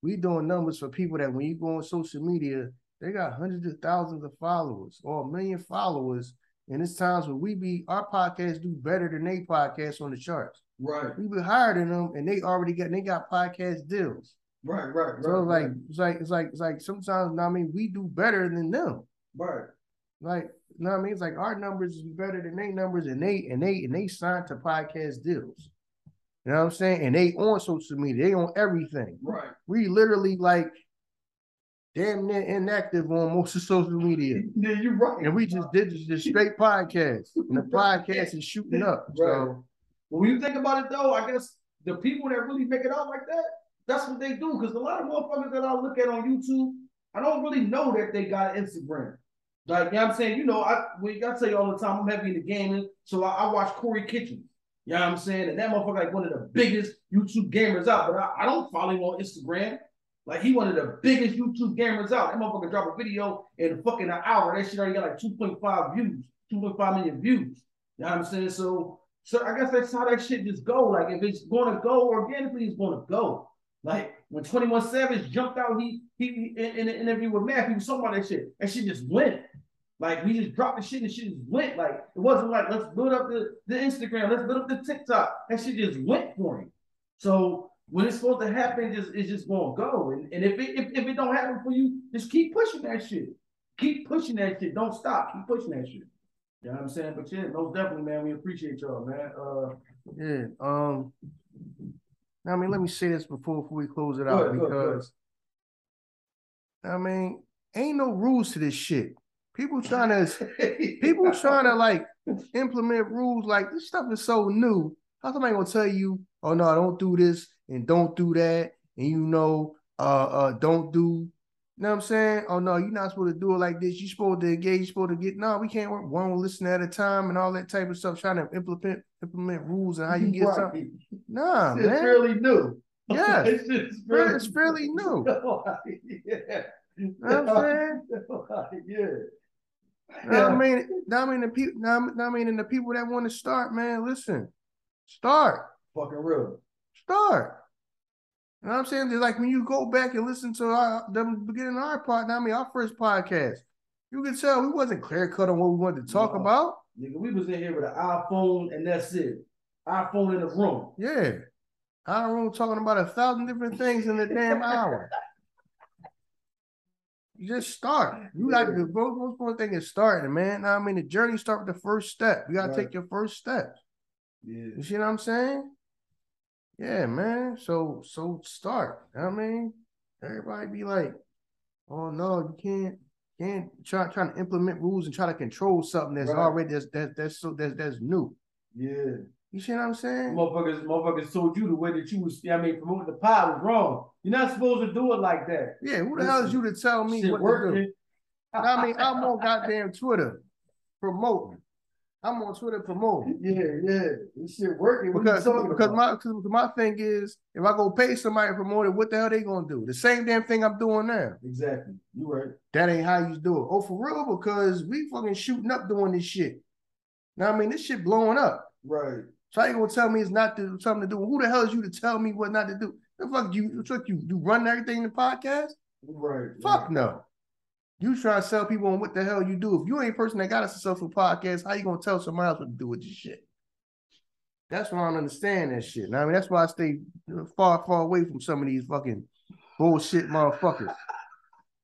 we doing numbers for people that when you go on social media, they got hundreds of thousands of followers or a million followers. And it's times where we be our podcast do better than they podcast on the charts. Right. We be higher than them and they already got they got podcast deals. Right, right, right. So right. like it's like it's like it's like sometimes I mean we do better than them. Right. Like you know what I mean? It's like our numbers is better than their numbers and they and they and they signed to podcast deals. You know what I'm saying? And they on social media, they on everything. Right. We literally like damn near inactive on most of social media. Yeah, you're right. And we just did this straight podcast. And the podcast is shooting up. Right. So when you think about it though, I guess the people that really make it out like that, that's what they do. Because a lot of motherfuckers that I look at on YouTube, I don't really know that they got Instagram. Like, you know I'm saying? You know, I we I tell you all the time, I'm heavy in the gaming. So I, I watch CoryxKenshin. You know what I'm saying? And that motherfucker like one of the biggest YouTube gamers out, but I, I don't follow him on Instagram. Like he one of the biggest YouTube gamers out. That motherfucker drop a video in fucking an hour. That shit already got like 2.5 views, 2.5 million views. You know what I'm saying? So, so I guess that's how that shit just go. Like if it's gonna go organically, it's gonna go. Like when 21 Savage jumped out, he he in, in an interview with Math, he was talking about that shit. That shit just went. Like we just dropped the shit and shit just went. Like it wasn't like let's build up the, the Instagram, let's build up the TikTok. That shit just went for him. So when it's supposed to happen, just it's just gonna go. And, and if it if, if it don't happen for you, just keep pushing that shit. Keep pushing that shit. Don't stop. Keep pushing that shit. You know what I'm saying? But yeah, most definitely, man. We appreciate y'all, man. Uh yeah. Um I mean, let me say this before before we close it out because I mean, ain't no rules to this shit. People trying to people trying to like implement rules like this stuff is so new. How somebody gonna tell you, oh no, don't do this and don't do that, and you know, uh, uh, don't do. You know what I'm saying? Oh no, you're not supposed to do it like this. You're supposed to engage. You're supposed to get. No, we can't work one listen at a time and all that type of stuff. Trying to implement implement rules and how you get right. something. Nah, it's man. fairly new. Yeah, it's, fairly, it's fairly new. yeah. You know what I'm saying? yeah. Now, I mean, I mean the people. I mean, and the people that want to start, man, listen, start. Fucking real. Start. You know what I'm saying? It's like when you go back and listen to our the beginning of our part, I mean our first podcast, you can tell we wasn't clear cut on what we wanted to talk no. about. Nigga, we was in here with an iPhone and that's it. iPhone in the room. Yeah. Our room talking about a thousand different things in a damn hour. you just start. You got the most important thing is starting, man. I mean, the journey start with the first step. You gotta right. take your first step. Yeah. You see what I'm saying? Yeah, man. So so start. I mean, everybody be like, oh no, you can't can't try trying to implement rules and try to control something that's right. already that's that, that's so that's that's new. Yeah. You see what I'm saying? Motherfuckers, motherfuckers told you the way that you was, I mean, promoting the pod was wrong. You're not supposed to do it like that. Yeah, who the Listen, hell is you to tell me what working. to do? I mean, I'm on goddamn Twitter promoting. I'm on Twitter promoting. Yeah, yeah. This shit working. What because because my because my thing is if I go pay somebody to promote it, what the hell they gonna do? The same damn thing I'm doing now. Exactly. You right. That ain't how you do it. Oh, for real? Because we fucking shooting up doing this shit. Now I mean this shit blowing up. Right. So how you gonna tell me it's not to, something to do? Who the hell is you to tell me what not to do? The fuck you? Fuck you? You run everything in the podcast? Right. Fuck right. no. You try to sell people on what the hell you do. If you ain't a person that got a successful podcast, how you gonna tell somebody else what to do with your shit? That's why I don't understand that shit. Now, I mean, that's why I stay far, far away from some of these fucking bullshit motherfuckers.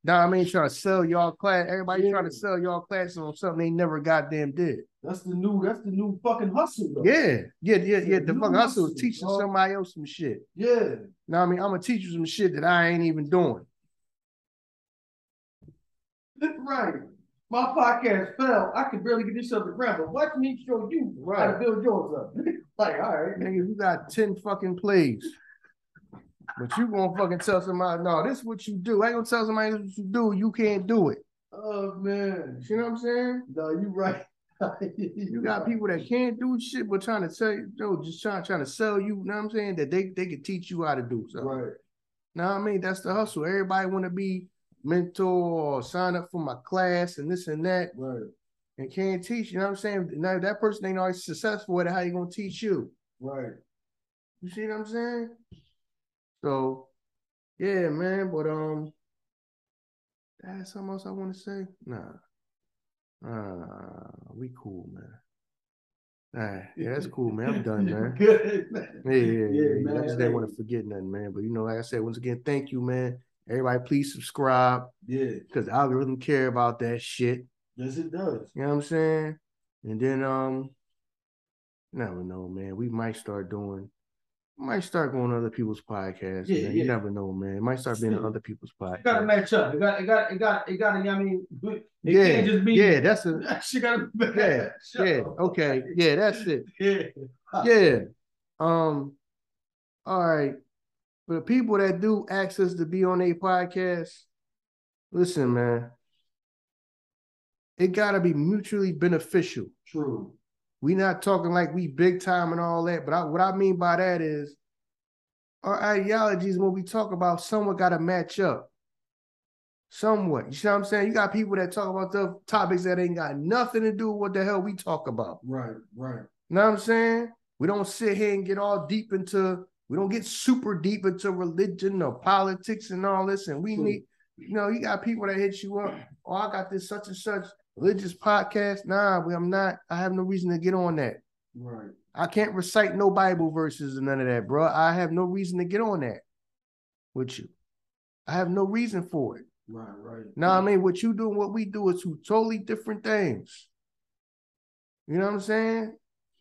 Now, I mean, trying to sell y'all class. Everybody yeah. trying to sell y'all classes on something they never goddamn did. That's the new. That's the new fucking hustle. Though. Yeah, yeah, yeah, yeah. The, the fucking hustle is teaching somebody else some shit. Yeah. Now, I mean, I'm gonna teach you some shit that I ain't even doing. Right. My podcast fell. I could barely get this off the ground, but watch me show you right. how to build yours up. like, all right, nigga, you got ten fucking plays. But you gonna fucking tell somebody, no, this is what you do. I ain't gonna tell somebody this is what you do. You can't do it. Oh man. You know what I'm saying? No, you right. you got people that can't do shit but trying to tell you, know, just trying trying to sell you, you know what I'm saying? That they they can teach you how to do something. Right. Now I mean that's the hustle. Everybody wanna be mentor or sign up for my class and this and that. Right. And can't teach, you know what I'm saying? Now that person ain't always successful at it, how you gonna teach you? Right. You see what I'm saying? So, yeah, man. But um, that's something else I want to say. Nah, uh, we cool, man. Nah, yeah, that's cool, man. I'm done, man. Good, man. Yeah, yeah, yeah. yeah man. I just didn't want to forget nothing, man. But you know, like I said, once again, thank you, man. Everybody, please subscribe. Yeah. Because the algorithm care about that shit. Yes, it does. You know what I'm saying? And then um, never know, man. We might start doing might start going on other people's podcasts. Yeah, yeah. You never know, man. It might start being on other people's podcasts. It gotta match up. It got it got it got it got I mean it yeah, can't just be yeah, that's a she gotta yeah, yeah, okay. Yeah, that's it. Yeah. Yeah. Um all right. For the people that do access to be on a podcast, listen, man. It gotta be mutually beneficial. True. We not talking like we big time and all that, but I, what I mean by that is our ideologies when we talk about somewhat got to match up. Somewhat. You see what I'm saying? You got people that talk about the topics that ain't got nothing to do with what the hell we talk about. Right, right. You know what I'm saying? We don't sit here and get all deep into, we don't get super deep into religion or politics and all this. And we need, you know, you got people that hit you up. Oh, I got this such and such religious podcast. Nah, I'm not. I have no reason to get on that. Right. I can't recite no Bible verses and none of that, bro. I have no reason to get on that with you. I have no reason for it. Right, right. Now, I mean, what you do and what we do is two totally different things. You know what I'm saying?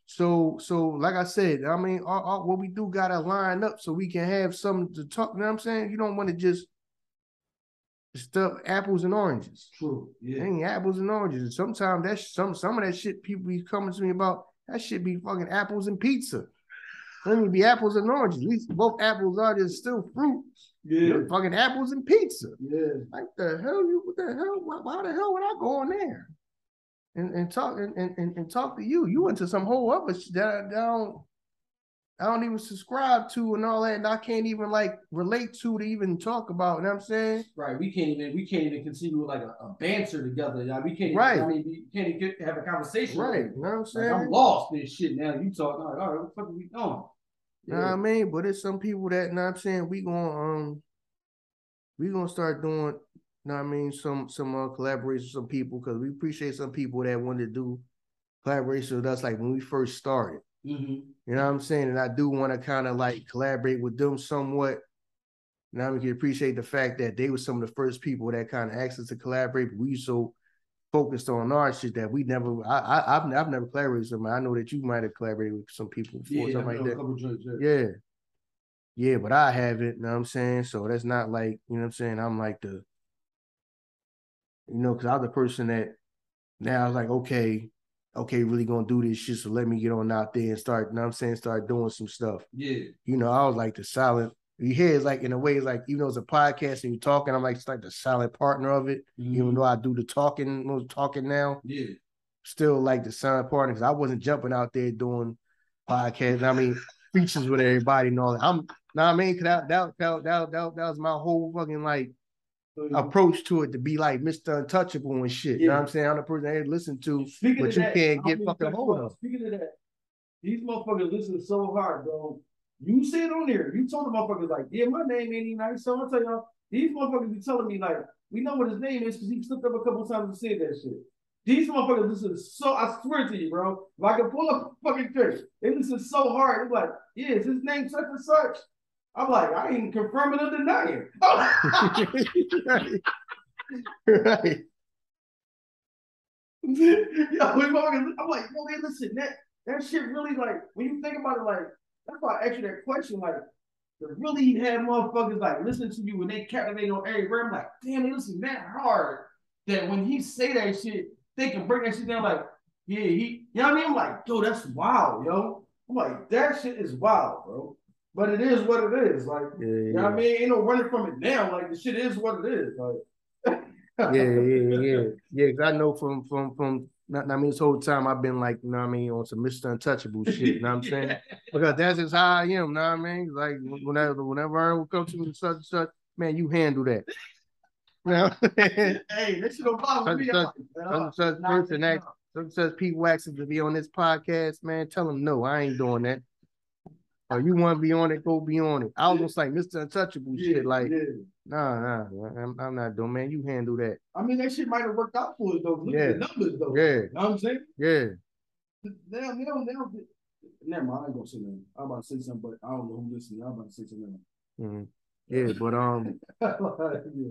So, so like I said, I mean, all, all, what we do gotta line up so we can have something to talk. You know what I'm saying? You don't want to just stuff apples and oranges. True. Yeah. Ain't apples and oranges. And sometimes that's some some of that shit people be coming to me about. That should be fucking apples and pizza. Let me be apples and oranges. At least both apples are oranges still fruit. Yeah. fucking apples and pizza. Yeah. Like the hell you what the hell? Why, why the hell would I go on there? And, and talk and, and, and talk to you. You went to some whole other that, that don't I don't even subscribe to and all that, and I can't even like relate to to even talk about. You know what I'm saying? Right. We can't even we can't even continue like a, a banter together. Yeah, we can't. Right. I mean, we can't even get, have a conversation. Right. You know what I'm saying? Like, I'm lost in shit now. You talking like, all right, what the fuck are we doing? Yeah. Know what I mean? But it's some people that, you know what I'm saying, we gonna um we gonna start doing, you know what I mean, some some uh, collaboration with some people because we appreciate some people that want to do collaboration with us like when we first started. Mm-hmm. You know what I'm saying? And I do want to kind of like collaborate with them somewhat. Now we can appreciate the fact that they were some of the first people that kind of asked us to collaborate. But we so focused on our shit that we never. I, I have I've never collaborated with somebody. I know that you might have collaborated with some people before, yeah, something like that. Joints, yeah. yeah. Yeah, but I haven't, you know what I'm saying? So that's not like, you know what I'm saying? I'm like the, you know, because I'm the person that now I was like, okay, okay, really gonna do this shit. So let me get on out there and start, you know I'm saying, start doing some stuff. Yeah. You know, I was like the silent, you hear it's like in a way, it's like even though it's a podcast and you're talking, I'm like it's like the silent partner of it. Mm-hmm. Even though I do the talking, talking now. Yeah. Still like the silent partner because I wasn't jumping out there doing podcasts. I mean, features with everybody and all that. I'm know what I mean? Cause that that that that, that, that was my whole fucking like Mm-hmm. approach to it to be like Mr. Untouchable and shit. Yeah. You know what I'm saying? I'm the person I listen to, speaking but you that, can't get fucking hold of. Speaking of that, these motherfuckers listen so hard, bro. You it on there. You told the motherfuckers like, yeah, my name ain't even nice. So I'll tell y'all, these motherfuckers be telling me like, we know what his name is because he slipped up a couple times and said that shit. These motherfuckers listen so I swear to you, bro. If I can pull up a fucking trick, they listen so hard. It's like, yeah, is his name such and such? I'm like, I ain't confirming or denying. Oh. right. right. yo, I'm like, yo, man, listen, that that shit really like when you think about it, like that's why I asked you that question, like to really have motherfuckers like listen to you when they captivate on every word. I'm like, damn, they listen that hard that when he say that shit, they can break that shit down like, yeah, he, you know what I mean? I'm like, yo, that's wild, yo. I'm like, that shit is wild, bro. But it is what it is. Like, yeah, you know what I mean? Ain't no running from it now. Like the shit is what it is. Like yeah, yeah, yeah. Yeah, cause I know from from from not, I mean this whole time I've been like, you know what I mean, on some Mr. Untouchable shit, you know what I'm saying? because that's just how I am, you know what I mean? Like whenever whenever I will come to me such and such, man, you handle that. You know? hey, this shit don't bother me. Such, such, such person act, such, such people asking to be on this podcast, man. Tell them no, I ain't doing that. Or you want to be on it, go be on it. I almost like Mr. Untouchable yeah, shit. Like, yeah. nah, nah, I'm, I'm, not doing, man. You handle that. I mean, that shit might have worked out for us though. Look yeah. at the numbers though. Yeah. You know what I'm saying? Yeah. Now, now, now, never mind. I ain't gonna say nothing. I'm about to say something, but I don't know who listening. I'm about to say something. Mm-hmm. Yeah, but um, yeah.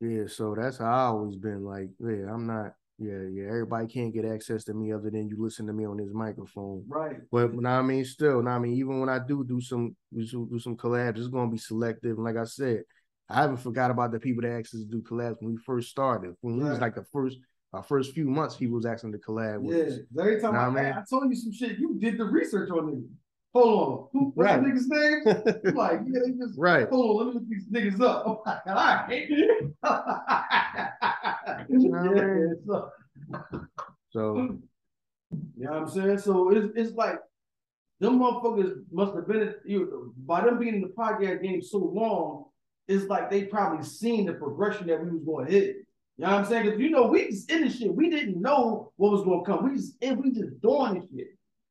yeah. So that's how I always been. Like, yeah, I'm not. Yeah, yeah. Everybody can't get access to me other than you listen to me on this microphone. Right. But now I mean, still, now I mean, even when I do do some do some, collabs, it's gonna be selective. And like I said, I haven't forgot about the people that asked us to do collabs when we first started. When right. we was like the first our first few months, people was asking to collab with yeah. us. Every time I, I, I, told you some shit, you did the research on me. Hold on. Who, what's right. the nigga's name? I'm like, yeah, just right. hold on, let me look these niggas up. All right. yeah, so, so you know what I'm saying? So it's it's like them motherfuckers must have been you by them being in the podcast game so long, it's like they probably seen the progression that we was going to hit. You know what I'm saying? Because you know, we just in the shit. We didn't know what was gonna come. We just we just doing this shit.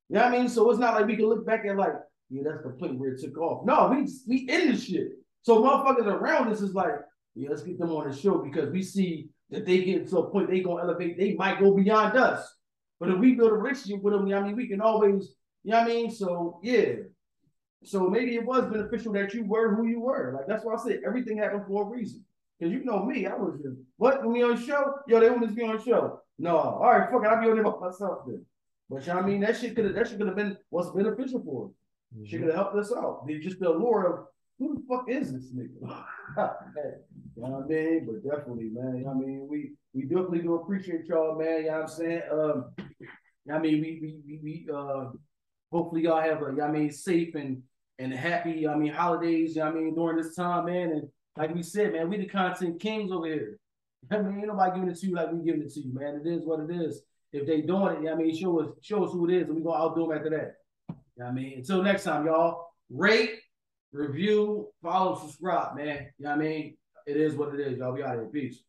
You know what I mean? So it's not like we can look back and like, yeah, that's the point where it took off. No, we just, we in the shit. So motherfuckers around us is like, yeah, let's get them on the show because we see that they get to a point they gonna elevate, they might go beyond us. But if we build a relationship with them, you know I mean, we can always, you know what I mean? So yeah. So maybe it was beneficial that you were who you were. Like that's why I said everything happened for a reason. Cause you know me, I was just what when we on the show? Yo, they want us to be on the show. No, all right, fuck it, I'll be on there by myself then. But you know I mean, that shit could have that shit could have been what's beneficial for us. Mm-hmm. She could have helped us out. They just the allure of who the fuck is this nigga? you know what I mean? But definitely, man. You know I mean, we we definitely do appreciate y'all, man. You know what I'm saying? Um, I mean, we we we, we uh hopefully y'all have a, you know I mean, safe and and happy, I mean, holidays, you know I mean, during this time, man. And like we said, man, we the content kings over here. I mean, ain't nobody giving it to you like we giving it to you, man. It is what it is. If they doing it, you know I mean, show us show us who it is, and we gonna outdo them after that. You know I mean, until next time, y'all. Rate, review, follow, subscribe, man. You know what I mean? It is what it is, y'all. We out here. Peace.